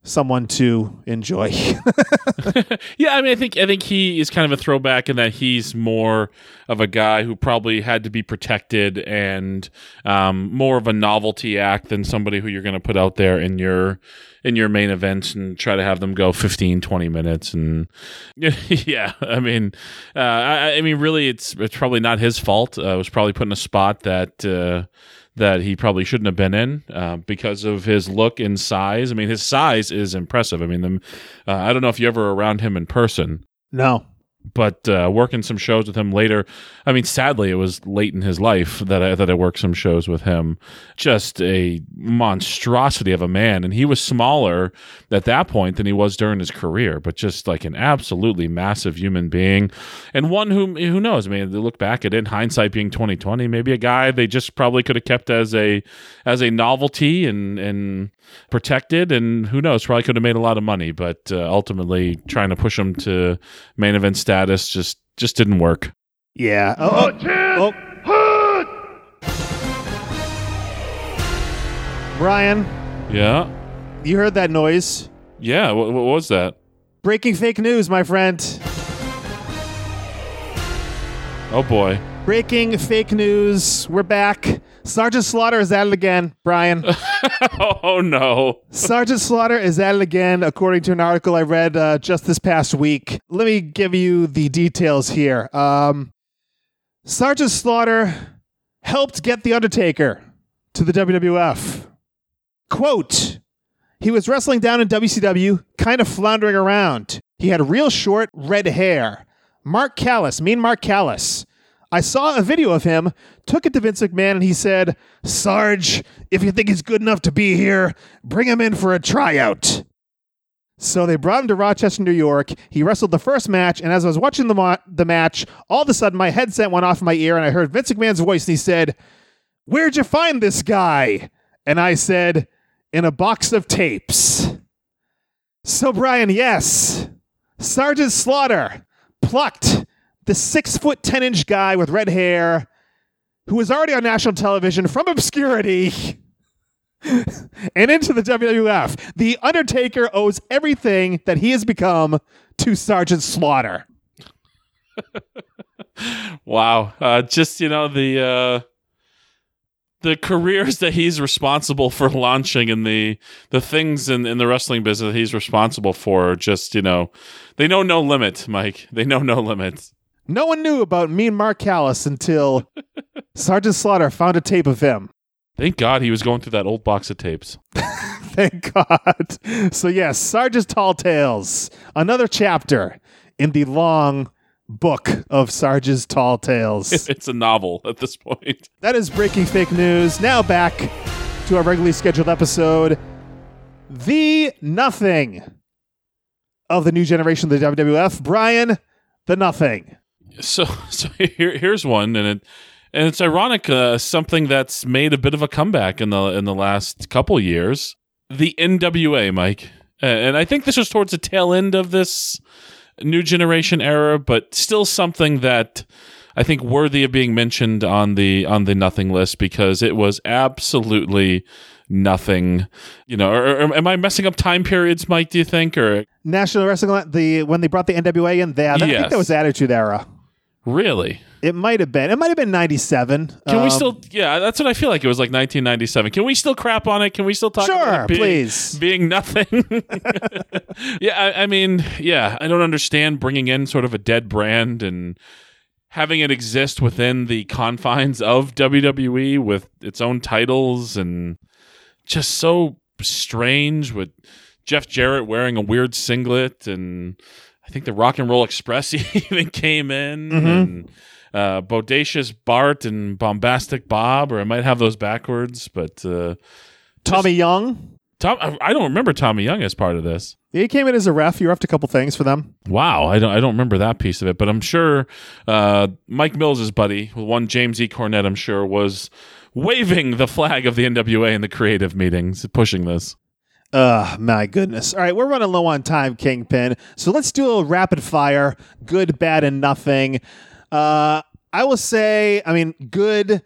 someone to enjoy. yeah, I mean, I think I think he is kind of a throwback in that he's more of a guy who probably had to be protected and um, more of a novelty act than somebody who you're going to put out there in your in your main events and try to have them go 15 20 minutes and yeah i mean uh, I, I, mean really it's it's probably not his fault uh, it was probably put in a spot that uh, that he probably shouldn't have been in uh, because of his look and size. I mean, his size is impressive. I mean, the, uh, I don't know if you ever around him in person. No but uh, working some shows with him later. I mean, sadly, it was late in his life that I, that I worked some shows with him. Just a monstrosity of a man, and he was smaller at that point than he was during his career, but just like an absolutely massive human being, and one who who knows? I mean, they look back at it in hindsight, being twenty twenty, maybe a guy they just probably could have kept as a as a novelty and and protected, and who knows, probably could have made a lot of money, but uh, ultimately trying to push him to main event status just just didn't work. Yeah. Oh, oh, oh. Brian. Yeah. You heard that noise? Yeah. What, what was that? Breaking fake news, my friend. Oh boy. Breaking fake news. We're back. Sergeant Slaughter is at it again, Brian. oh no. Sergeant Slaughter is at it again, according to an article I read uh, just this past week. Let me give you the details here. Um, Sergeant Slaughter helped get The Undertaker to the WWF. Quote He was wrestling down in WCW, kind of floundering around. He had real short red hair. Mark Callous, mean Mark Callous. I saw a video of him, took it to Vince McMahon, and he said, Sarge, if you think he's good enough to be here, bring him in for a tryout. So they brought him to Rochester, New York. He wrestled the first match, and as I was watching the, the match, all of a sudden my headset went off my ear, and I heard Vince McMahon's voice, and he said, Where'd you find this guy? And I said, In a box of tapes. So, Brian, yes, Sergeant Slaughter plucked the six foot ten inch guy with red hair who was already on national television from obscurity and into the WWF. The Undertaker owes everything that he has become to Sergeant Slaughter. wow. Uh, just, you know, the. Uh the careers that he's responsible for launching and the the things in, in the wrestling business he's responsible for just you know they know no limit mike they know no limits no one knew about Mean Mark Callous until Sergeant Slaughter found a tape of him. Thank God he was going through that old box of tapes. Thank God. So, yes, Sergeant Tall Tales, another chapter in the long book of Sarge's Tall Tales. It's a novel at this point. That is breaking fake news. Now back to our regularly scheduled episode The Nothing of the new generation of the WWF. Brian, the Nothing. So, so here, here's one, and it and it's ironic. Uh, something that's made a bit of a comeback in the in the last couple years. The NWA, Mike, and I think this was towards the tail end of this new generation era, but still something that I think worthy of being mentioned on the on the nothing list because it was absolutely nothing. You know, or, or, am I messing up time periods, Mike? Do you think or National Wrestling the when they brought the NWA in there? Yes. I think that was Attitude Era. Really? It might have been. It might have been 97. Can um, we still Yeah, that's what I feel like it was like 1997. Can we still crap on it? Can we still talk sure, about it being, please. being nothing? yeah, I, I mean, yeah, I don't understand bringing in sort of a dead brand and having it exist within the confines of WWE with its own titles and just so strange with Jeff Jarrett wearing a weird singlet and I think the Rock and Roll Express even came in. Mm-hmm. And, uh, Bodacious Bart and Bombastic Bob, or I might have those backwards, but uh, Tommy just, Young. Tom, I don't remember Tommy Young as part of this. He came in as a ref. You refed a couple things for them. Wow, I don't, I don't remember that piece of it, but I'm sure uh, Mike Mills' buddy, one James E. Cornette, I'm sure was waving the flag of the NWA in the creative meetings, pushing this. Uh, my goodness. All right, we're running low on time, Kingpin. So let's do a little rapid fire good, bad, and nothing. Uh, I will say, I mean, good.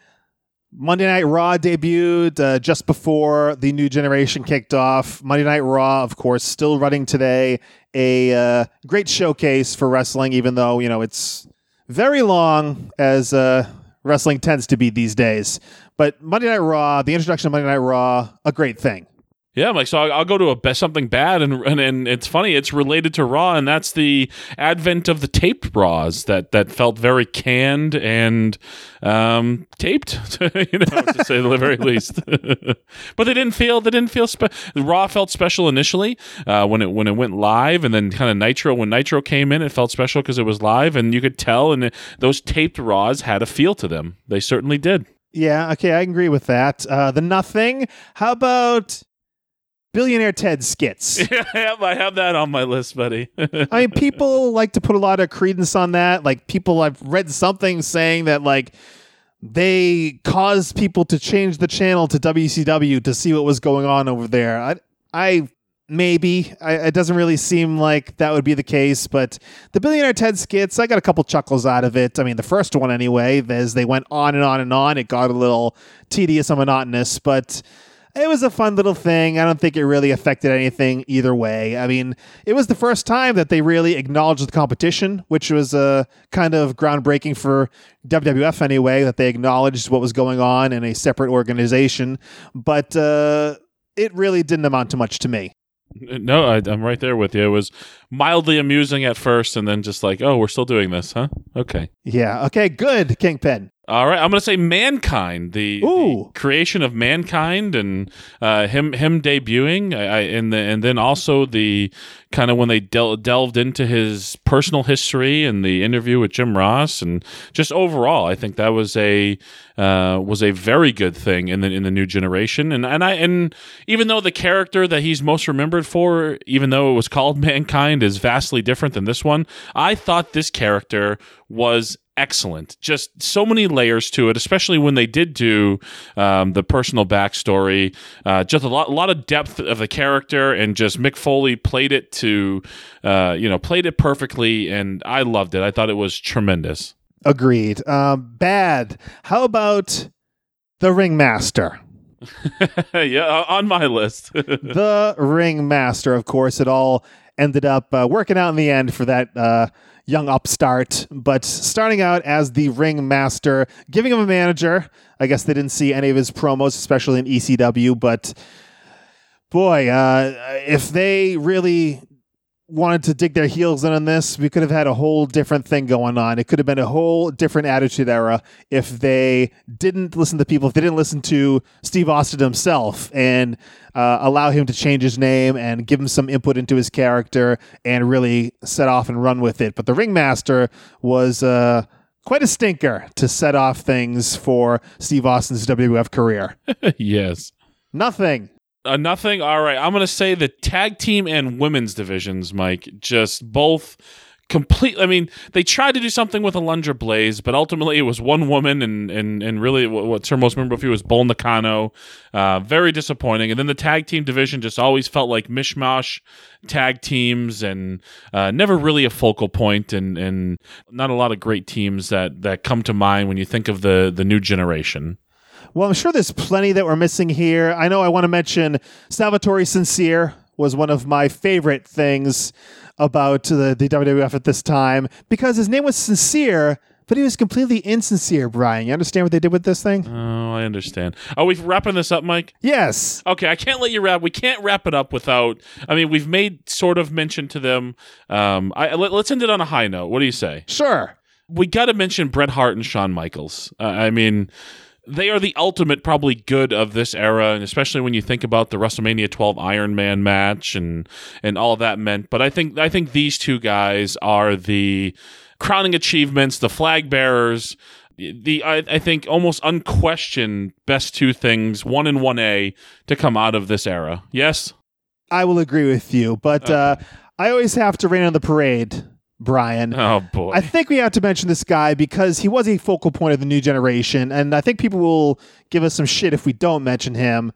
Monday Night Raw debuted uh, just before the new generation kicked off. Monday Night Raw, of course, still running today. A uh, great showcase for wrestling, even though you know it's very long, as uh, wrestling tends to be these days. But Monday Night Raw, the introduction of Monday Night Raw, a great thing. Yeah, I'm like, so I'll, I'll go to a be- something bad, and, and and it's funny. It's related to Raw, and that's the advent of the taped Raws that that felt very canned and um, taped, you know, to say the very least. but they didn't feel they didn't feel spe- Raw felt special initially uh, when it when it went live, and then kind of Nitro when Nitro came in, it felt special because it was live, and you could tell, and it, those taped Raws had a feel to them. They certainly did. Yeah, okay, I agree with that. Uh, the nothing. How about billionaire Ted skits? yeah, I have that on my list, buddy. I mean, people like to put a lot of credence on that. Like, people, I've read something saying that, like, they caused people to change the channel to WCW to see what was going on over there. I, I maybe I, it doesn't really seem like that would be the case, but the billionaire Ted skits, I got a couple chuckles out of it. I mean, the first one anyway, as they went on and on and on, it got a little tedious and monotonous, but it was a fun little thing. I don't think it really affected anything either way. I mean, it was the first time that they really acknowledged the competition, which was uh, kind of groundbreaking for WWF anyway, that they acknowledged what was going on in a separate organization. But uh, it really didn't amount to much to me. No, I, I'm right there with you. It was mildly amusing at first, and then just like, oh, we're still doing this, huh? Okay. Yeah. Okay. Good, Kingpin. All right, I'm going to say Mankind, the, the creation of Mankind, and uh, him him debuting, I, I, and the, and then also the kind of when they del- delved into his personal history and the interview with Jim Ross, and just overall, I think that was a uh, was a very good thing in the in the new generation. And and I and even though the character that he's most remembered for, even though it was called Mankind, is vastly different than this one, I thought this character was excellent. Just so many layers to it, especially when they did do um, the personal backstory. Uh, just a lot, a lot of depth of the character, and just Mick Foley played it to, uh, you know, played it perfectly, and I loved it. I thought it was tremendous. Agreed. Um, bad. How about the Ringmaster? yeah, on my list. the Ringmaster, of course, it all ended up uh, working out in the end for that uh, young upstart. But starting out as the Ringmaster, giving him a manager. I guess they didn't see any of his promos, especially in ECW. But boy, uh, if they really wanted to dig their heels in on this, we could have had a whole different thing going on. It could have been a whole different attitude era if they didn't listen to people, if they didn't listen to Steve Austin himself and uh, allow him to change his name and give him some input into his character and really set off and run with it. But the Ringmaster was. Uh, Quite a stinker to set off things for Steve Austin's WWF career. yes. Nothing. Uh, nothing. All right. I'm going to say the tag team and women's divisions, Mike, just both complete. I mean, they tried to do something with Alundra Blaze, but ultimately it was one woman, and and and really, what's her most memorable feud was Bull Nakano. Uh, very disappointing. And then the tag team division just always felt like mishmash tag teams, and uh, never really a focal point, and and not a lot of great teams that that come to mind when you think of the the new generation. Well, I'm sure there's plenty that we're missing here. I know I want to mention Salvatore Sincere was one of my favorite things about the, the WWF at this time because his name was Sincere, but he was completely insincere, Brian. You understand what they did with this thing? Oh, I understand. Are we wrapping this up, Mike? Yes. Okay, I can't let you wrap. We can't wrap it up without. I mean, we've made sort of mention to them. Um, I, let, us end it on a high note. What do you say? Sure. We got to mention Bret Hart and Shawn Michaels. Uh, I mean, they are the ultimate, probably good of this era, and especially when you think about the WrestleMania 12 Iron Man match and and all that meant. But I think I think these two guys are the crowning achievements, the flag bearers. The I, I think almost unquestioned best two things, one and one A, to come out of this era. Yes. I will agree with you, but uh, I always have to rain on the parade, Brian. Oh boy. I think we have to mention this guy because he was a focal point of the new generation, and I think people will give us some shit if we don't mention him.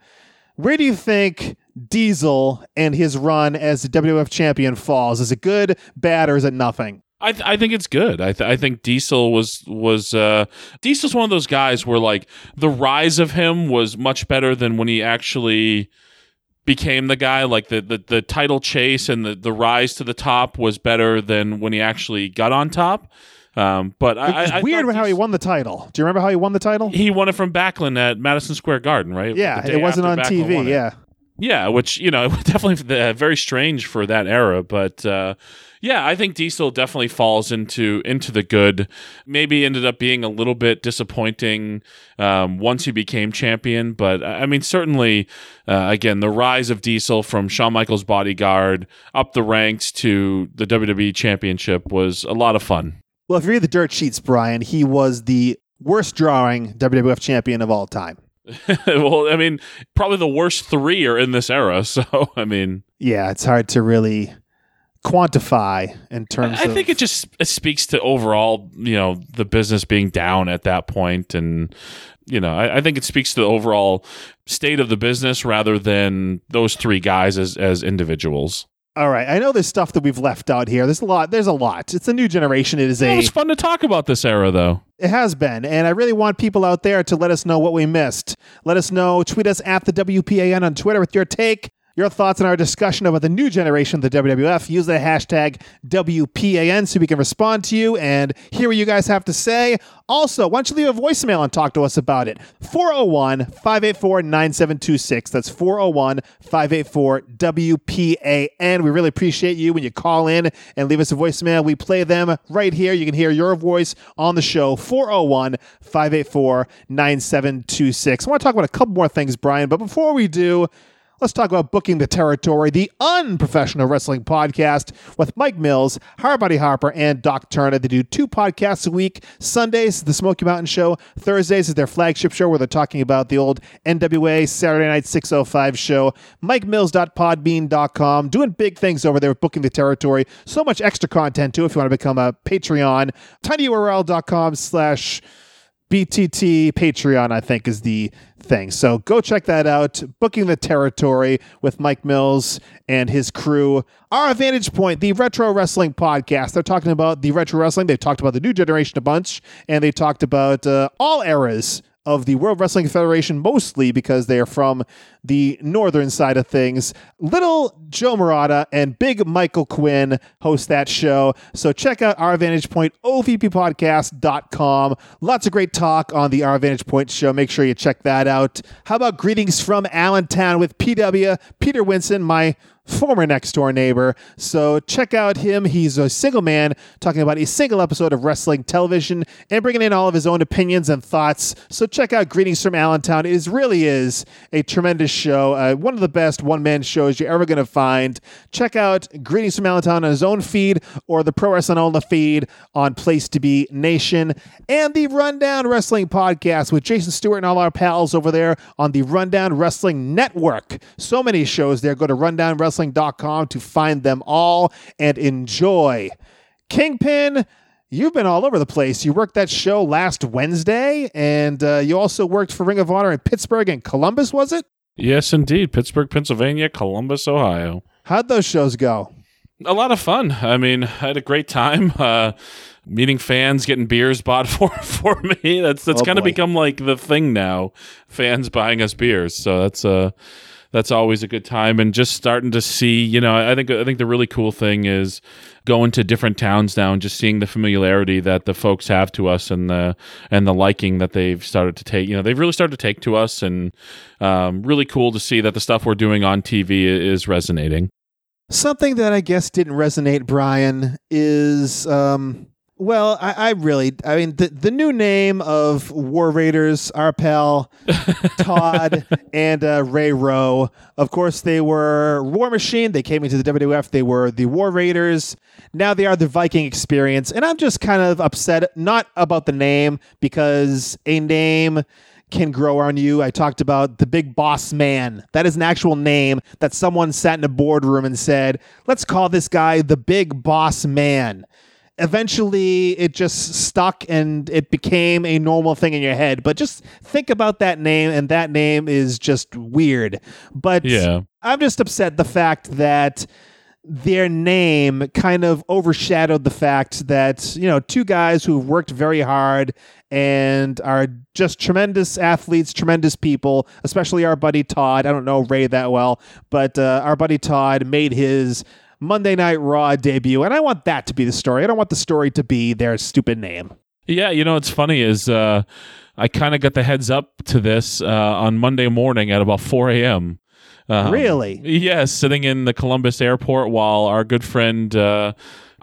Where do you think Diesel and his run as the WWF champion falls? Is it good, bad, or is it nothing? I, th- I think it's good. I, th- I think Diesel was was uh, Diesel's one of those guys where like the rise of him was much better than when he actually became the guy. Like the, the, the title chase and the, the rise to the top was better than when he actually got on top. Um, but I, It's I, weird how he won the title. Do you remember how he won the title? He won it from Backlund at Madison Square Garden, right? yeah, it wasn't on Backlund TV. Yeah. Yeah, which you know definitely very strange for that era, but uh, yeah, I think Diesel definitely falls into into the good. Maybe ended up being a little bit disappointing um, once he became champion, but I mean certainly uh, again the rise of Diesel from Shawn Michaels' bodyguard up the ranks to the WWE Championship was a lot of fun. Well, if you read the dirt sheets, Brian, he was the worst drawing WWF champion of all time. well, I mean probably the worst three are in this era, so I mean. Yeah, it's hard to really quantify in terms I of. think it just it speaks to overall, you know, the business being down at that point, and you know, I, I think it speaks to the overall state of the business rather than those three guys as as individuals. All right, I know there's stuff that we've left out here. There's a lot. There's a lot. It's a new generation. It is It a. was fun to talk about this era, though. It has been, and I really want people out there to let us know what we missed. Let us know. Tweet us at the WPAN on Twitter with your take, your thoughts on our discussion about the new generation of the WWF. Use the hashtag WPAN so we can respond to you and hear what you guys have to say. Also, why don't you leave a voicemail and talk to us about it? 401 584 9726. That's 401 584 WPAN. We really appreciate you when you call in and leave us a voicemail. We play them right here. You can hear your voice on the show. 401 584 9726. I want to talk about a couple more things, Brian, but before we do, Let's talk about Booking the Territory, the unprofessional wrestling podcast with Mike Mills, Harbody Harper, and Doc Turner. They do two podcasts a week. Sundays, the Smoky Mountain Show. Thursdays is their flagship show where they're talking about the old NWA Saturday Night 605 show. MikeMills.podbean.com. Doing big things over there with Booking the Territory. So much extra content, too, if you want to become a Patreon. tinyurl.com slash BTT Patreon, I think, is the thing. So go check that out. Booking the Territory with Mike Mills and his crew. Our Vantage Point, the Retro Wrestling Podcast. They're talking about the retro wrestling. They've talked about the new generation a bunch, and they talked about uh, all eras of the World Wrestling Federation, mostly because they are from the northern side of things. Little Joe Murata and Big Michael Quinn host that show. So check out our Vantage Point, ovppodcast.com. Lots of great talk on the Our Vantage Point show. Make sure you check that out. How about Greetings from Allentown with PW, Peter Winson, my former next door neighbor. So check out him. He's a single man talking about a single episode of wrestling television and bringing in all of his own opinions and thoughts. So check out Greetings from Allentown. It is, really is a tremendous show. Uh, one of the best one man shows you're ever going to find. Check out Greetings from Allentown on his own feed or the Pro Wrestling Only feed on Place to Be Nation and the Rundown Wrestling Podcast with Jason Stewart and all our pals over there on the Rundown Wrestling Network. So many shows there. Go to rundownwrestling.com to find them all and enjoy. Kingpin, you've been all over the place. You worked that show last Wednesday, and uh, you also worked for Ring of Honor in Pittsburgh and Columbus, was it? Yes, indeed. Pittsburgh, Pennsylvania, Columbus, Ohio. How'd those shows go? A lot of fun. I mean, I had a great time. Uh, meeting fans, getting beers bought for for me. That's that's Oh, kind of become like the thing now. Fans buying us beers. So that's uh that's always a good time and just starting to see, you know, I think I think the really cool thing is going to different towns now and just seeing the familiarity that the folks have to us and the and the liking that they've started to take. You know, they've really started to take to us and um, really cool to see that the stuff we're doing on TV is resonating. Something that I guess didn't resonate, Brian, is um well, I, I really I mean the the new name of War Raiders, our pal Todd and uh, Ray Rowe. Of course, they were War Machine. They came into the WWF. They were the War Raiders. Now they are the Viking Experience, and I'm just kind of upset not about the name because a name can grow on you. I talked about the big boss man. That is an actual name that someone sat in a boardroom and said, let's call this guy the big boss man. Eventually, it just stuck and it became a normal thing in your head. But just think about that name, and that name is just weird. But Yeah. I'm just upset the fact that their name kind of overshadowed the fact that, you know, two guys who've worked very hard and are just tremendous athletes, tremendous people, especially our buddy Todd. I don't know Ray that well, but uh, our buddy Todd made his Monday Night Raw debut, and I want that to be the story. I don't want the story to be their stupid name. Yeah, you know what's funny is uh, I kind of got the heads up to this uh, on Monday morning at about 4 a.m. Um, Really? Yes, sitting in the Columbus airport while our good friend uh,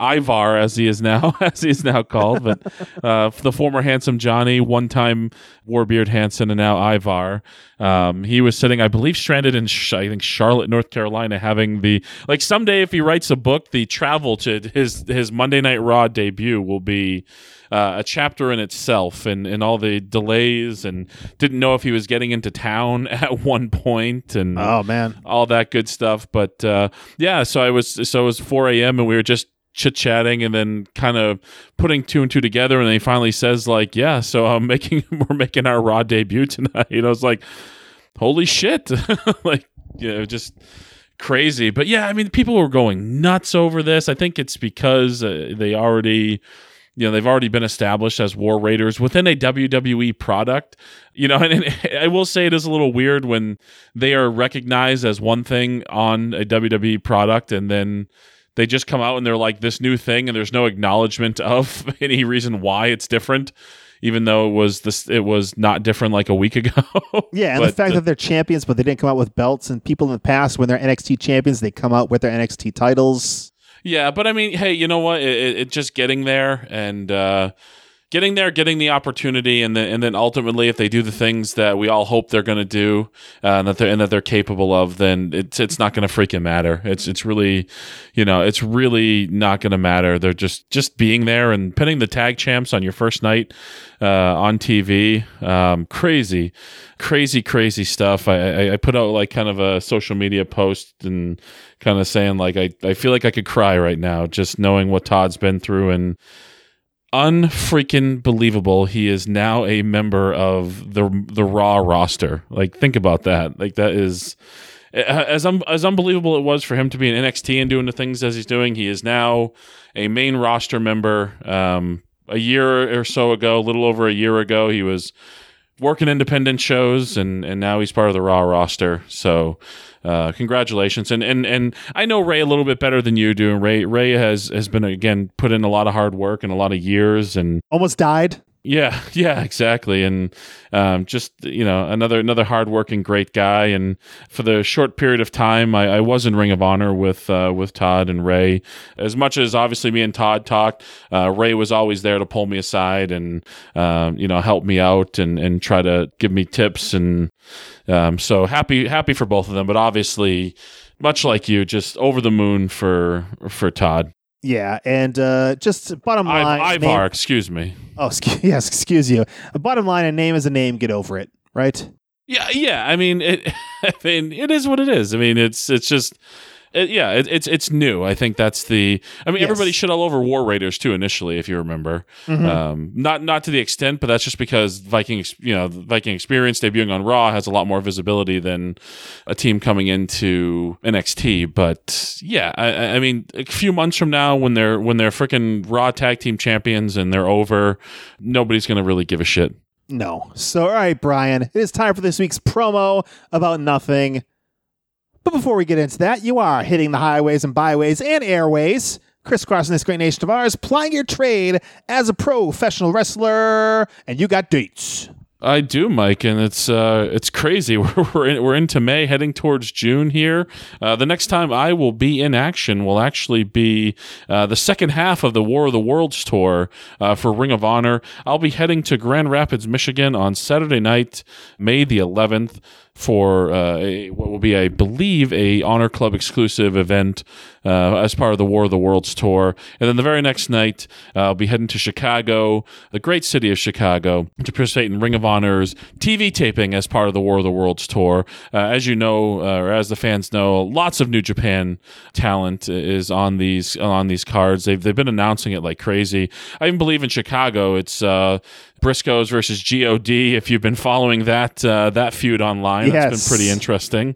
Ivar, as he is now, as he is now called, but uh, the former handsome Johnny, one-time Warbeard Hanson, and now Ivar. Um, he was sitting, I believe, stranded in Sh- I think Charlotte, North Carolina, having the like someday if he writes a book, the travel to his his Monday Night Raw debut will be uh, a chapter in itself and, and all the delays and didn't know if he was getting into town at one point and Oh man. all that good stuff. But uh, yeah, so I was so it was 4 a.m. and we were just chit chatting and then kind of putting two and two together. And then he finally says like, "Yeah, so I'm making we're making our Raw debut tonight." You know, it's like, holy shit, like you know, just crazy. But yeah, I mean, people were going nuts over this. I think it's because uh, they already you know they've already been established as war raiders within a WWE product. You know, and, and I will say it is a little weird when they are recognized as one thing on a WWE product, and then they just come out and they're like this new thing, and there's no acknowledgement of any reason why it's different, even though it was this it was not different like a week ago. Yeah, and the fact uh, that they're champions, but they didn't come out with belts, and people in the past, when they're NXT champions, they come out with their NXT titles. Yeah, but I mean, hey, you know what? It, it, it just getting there and uh, getting there, getting the opportunity, and then and then ultimately, if they do the things that we all hope they're going to do, uh, and that they're and that they're capable of, then it's it's not going to freaking matter. It's it's really, you know, it's really not going to matter. They're just just being there and pinning the tag champs on your first night uh, on TV. Um, crazy, crazy, crazy stuff. I, I I put out like kind of a social media post and kind of saying like I, I feel like I could cry right now just knowing what Todd's been through and unfreaking believable he is now a member of the the raw roster. Like think about that. Like that is as um, as unbelievable it was for him to be in NXT and doing the things as he's doing he is now a main roster member. Um a year or so ago a little over a year ago he was working independent shows and and now he's part of the raw roster. So uh, congratulations and and and I know Ray a little bit better than you do Ray Ray has has been again put in a lot of hard work and a lot of years and Almost died. Yeah yeah exactly and um, just you know another another hardworking great guy and for the short period of time I, I was in Ring of Honor with uh, with Todd and Ray. As much as obviously me and Todd talked uh, Ray was always there to pull me aside and um, you know help me out and and try to give me tips and um, so happy happy for both of them but obviously much like you just over the moon for for Todd Yeah, and uh, just bottom line. I, name- Ivar excuse me oh, excuse, yes, excuse you. Bottom line, a name is a name. Get over it, right? Yeah, yeah. I mean, it. I mean, it is what it is. I mean, it's it's just. It, yeah, it, it's it's new. I think that's the. I mean, Yes. everybody shit all over War Raiders too initially, if you remember. Mhm. Um, not not to the extent, but that's just because Viking, you know, Viking Experience debuting on Raw has a lot more visibility than a team coming into NXT. But yeah, I- I, I mean, a few months from now, when they're when they're freaking Raw Tag Team Champions and they're over, nobody's gonna really give a shit. No. So, all right, Brian, it is time for this week's promo about nothing. But before we get into that, you are hitting the highways and byways and airways, crisscrossing this great nation of ours, plying your trade as a professional wrestler, and you got dates. I do, Mike, and it's uh, it's crazy. We're we're, in, we're into May, heading towards June here. Uh, the next time I will be in action will actually be uh, the second half of the War of the Worlds tour uh, for Ring of Honor. I'll be heading to Grand Rapids, Michigan, on Saturday night, May the 11th. For uh, a, what will be, I believe, a Honor Club exclusive event uh, as part of the War of the Worlds tour, and then the very next night uh, I'll be heading to Chicago, the great city of Chicago, to participate in Ring of Honor's TV taping as part of the War of the Worlds tour. Uh, as you know, uh, or as the fans know, lots of New Japan talent is on these on these cards. They've they've been announcing it like crazy. I even believe in Chicago, it's uh, Briscoes versus God. If you've been following that uh, that feud online, Yes. that's been pretty interesting.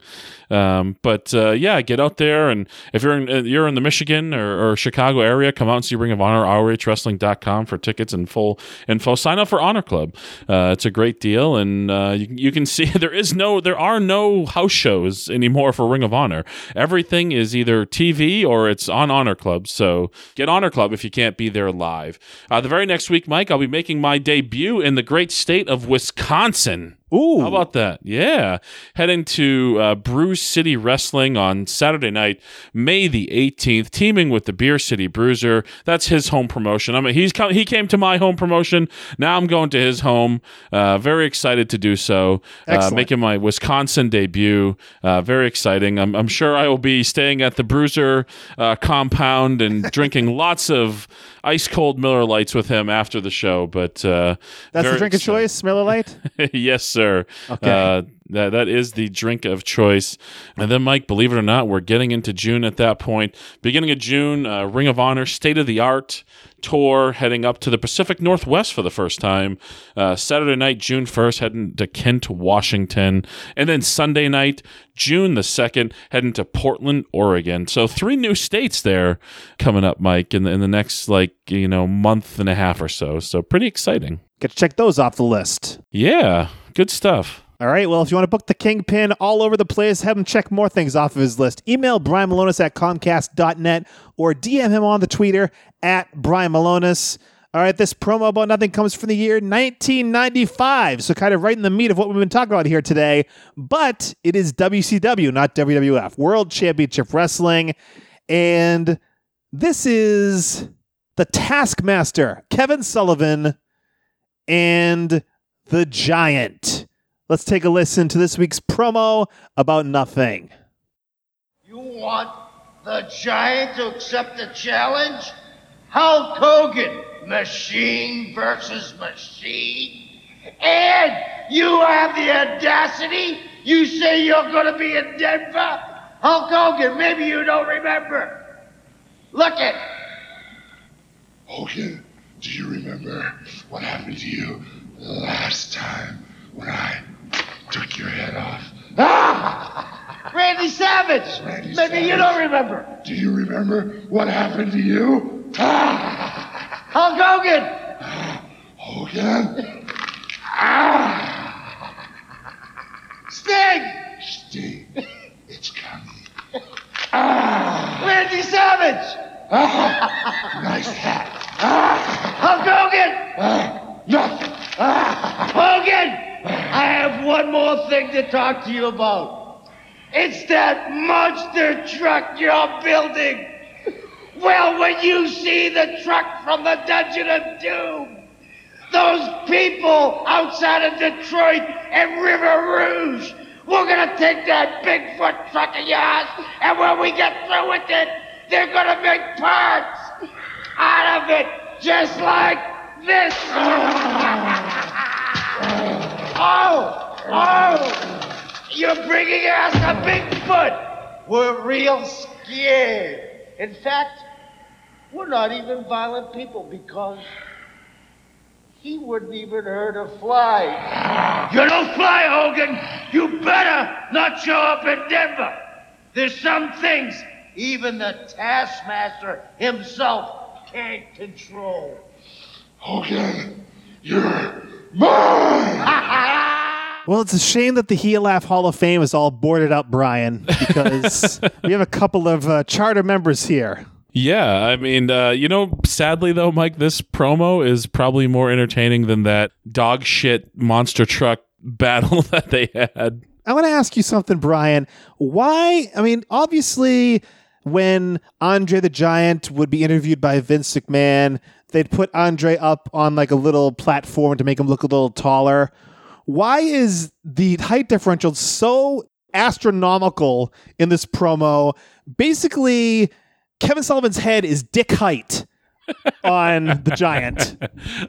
Um, but uh, yeah, get out there, and if you're in, uh, you're in the Michigan or, or Chicago area, come out and see Ring of Honor, ROHWrestling.com for tickets and full info. Sign up for Honor Club. Uh, it's a great deal, and uh, you, you can see there is no there are no house shows anymore for Ring of Honor. Everything is either TV or it's on Honor Club. So get Honor Club if you can't be there live. Uh, the very next week, Mike, I'll be making my debut in the great state of Wisconsin. Ooh. How about that? Yeah. Heading to uh, Brew City Wrestling on Saturday night, May the 18th, teaming with the Beer City Bruiser. That's his home promotion. I mean, he's come, he came to my home promotion. Now I'm going to his home. Uh, very excited to do so. Uh, making my Wisconsin debut. Uh, very exciting. I'm, I'm sure I will be staying at the Bruiser uh, compound and drinking lots of ice cold Miller Lites with him after the show. But uh, That's the drink of choice, Miller Lite? yes, sir. Okay. Uh, that that is the drink of choice. And then, Mike, believe it or not, we're getting into June at that point. Beginning of June, uh, Ring of Honor State of the Art tour, heading up to the Pacific Northwest for the first time. Uh, Saturday night, June first, heading to Kent, Washington, and then Sunday night, June the second, heading to Portland, Oregon. So three new states there coming up, Mike, in the, in the next like you know month and a half or so. So pretty exciting. Get to check those off the list. Yeah, good stuff. All right. Well, if you want to book the Kingpin all over the place, have him check more things off of his list. Email Brian Milonas at Comcast.net or DM him on the Twitter at Brian Milonas. All right. This promo about nothing comes from the year 1995. So, kind of right in the meat of what we've been talking about here today. But it is WCW, not WWF, World Championship Wrestling. And this is the Taskmaster, Kevin Sullivan, and the Giant. Let's take a listen to this week's promo about nothing. You want the giant to accept the challenge? Hulk Hogan, machine versus machine? And you have the audacity? You say you're gonna be in Denver? Hulk Hogan, maybe you don't remember. Look it. Hogan, do you remember what happened to you last time when I took your head off? Ah! Randy Savage. Randy maybe you don't remember. Do you remember what happened to you? Ah, Hulk Hogan. Hogan? ah! Sting. Sting, it's coming. Ah! Randy Savage. Ah! Nice hat. Ah! Hulk Hogan. Ah, nothing. Hogan, I have one more thing to talk to you about. It's that monster truck you're building. Well, when you see the truck from the Dungeon of Doom, those people outside of Detroit and River Rouge, we're gonna take that Bigfoot truck of yours, and when we get through with it, they're gonna make parts out of it, just like this. Oh, oh, you're bringing us a Bigfoot. We're real scared. In fact, we're not even violent people because he wouldn't even hurt a fly. You don't fly, Hogan. You better not show up in Denver. There's some things even the Taskmaster himself can't control. Hogan, you're! Well, it's a shame that the Heel Laugh Hall of Fame is all boarded up, Brian, because we have a couple of uh, charter members here. Yeah, I mean, uh, you know, sadly though, Mike, this promo is probably more entertaining than that dog shit monster truck battle that they had. I want to ask you something, Brian. Why? I mean, obviously, when Andre the Giant would be interviewed by Vince McMahon, they'd put Andre up on like a little platform to make him look a little taller. Why is the height differential so astronomical in this promo? Basically, Kevin Sullivan's head is dick height on the Giant.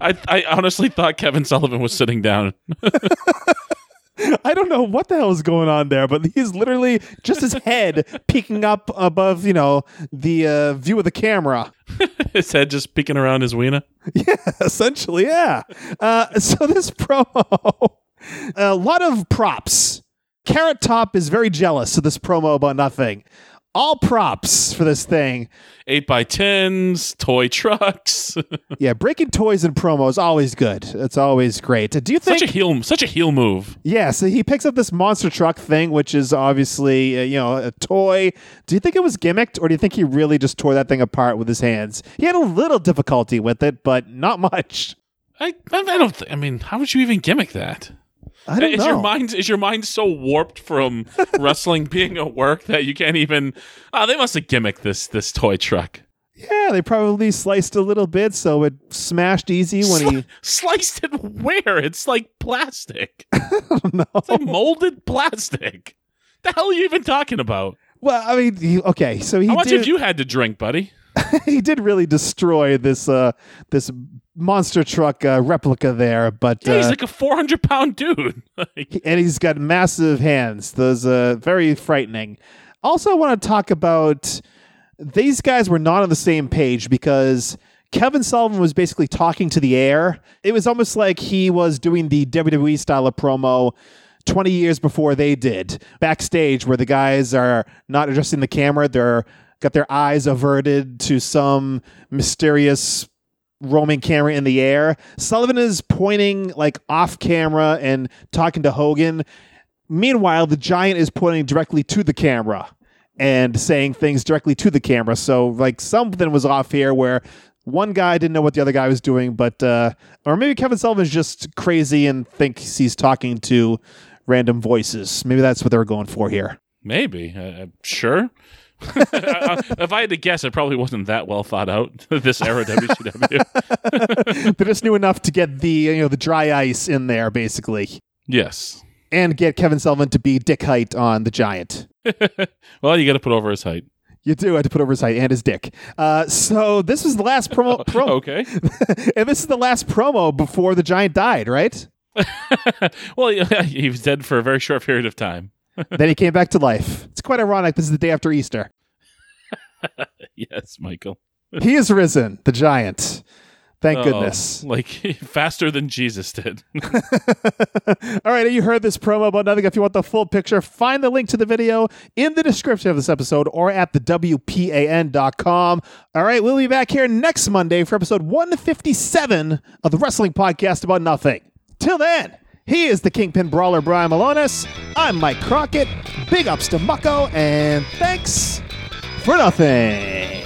I, I honestly thought Kevin Sullivan was sitting down. I don't know what the hell is going on there, but he's literally just his head peeking up above, you know, the uh, view of the camera. his head just peeking around his wiener. Yeah, essentially, yeah. Uh, so this promo, a lot of props. Carrot Top is very jealous of this promo about nothing. All props for this thing. Eight by tens, toy trucks. Yeah, breaking toys in promo is always good. It's always great. Do you think? such a heel, such a heel move. yeah, so he picks up this monster truck thing, which is obviously uh, you know a toy. Do you think it was gimmicked, or do you think he really just tore that thing apart with his hands? He had a little difficulty with it, but not much. I, I I don't. Th- I mean, how would you even gimmick that? I don't is know. your mind is your mind so warped from wrestling being a work that you can't even? Oh, they must have gimmicked this this toy truck. Yeah, they probably sliced a little bit so it smashed easy when he. Sliced it where? It's like plastic. no. It's like molded plastic. The hell are you even talking about? Well, I mean, he, okay, so he How much did, have you had to drink, buddy? he did really destroy this uh this monster truck uh, replica there, but Yeah, he's uh, like a four hundred pound dude. And he's got massive hands. Those uh very frightening. Also, I want to talk about these guys were not on the same page because Kevin Sullivan was basically talking to the air. It was almost like he was doing the WWE style of promo 20 years before they did backstage where the guys are not addressing the camera they're got their eyes averted to some mysterious roaming camera in the air. Sullivan is pointing like off camera and talking to hogan. Meanwhile the giant is pointing directly to the camera and saying things directly to the camera. So like something was off here where one guy didn't know what the other guy was doing but uh or maybe kevin sullivan's just crazy and thinks he's talking to random voices. Maybe that's what they were going for here. Maybe, uh, uh, sure. if I had to guess, it probably wasn't that well thought out. this era WCW. they just knew enough to get the you know the dry ice in there basically yes. and get kevin sullivan to be dick height on the giant Well, you got to put over his height. you do have to put over his height and his dick. Uh, so this was the last promo, promo Okay. and this is the last promo before the giant died, right? well, yeah, he was dead for a very short period of time. Then he came back to life. It's quite ironic. This is the day after Easter. Yes, Michael. He is risen, the giant. Thank Oh, goodness. Like faster than Jesus did. All right, you heard this promo about nothing. If you want the full picture, find the link to the video in the description of this episode or at the WPAN.com. All right, we'll be back here next Monday for episode 157 of the Wrestling Podcast About Nothing. Till then, he is the Kingpin Brawler Brian Milonas. I'm Mike Crockett. Big ups to Mucko, and thanks for nothing.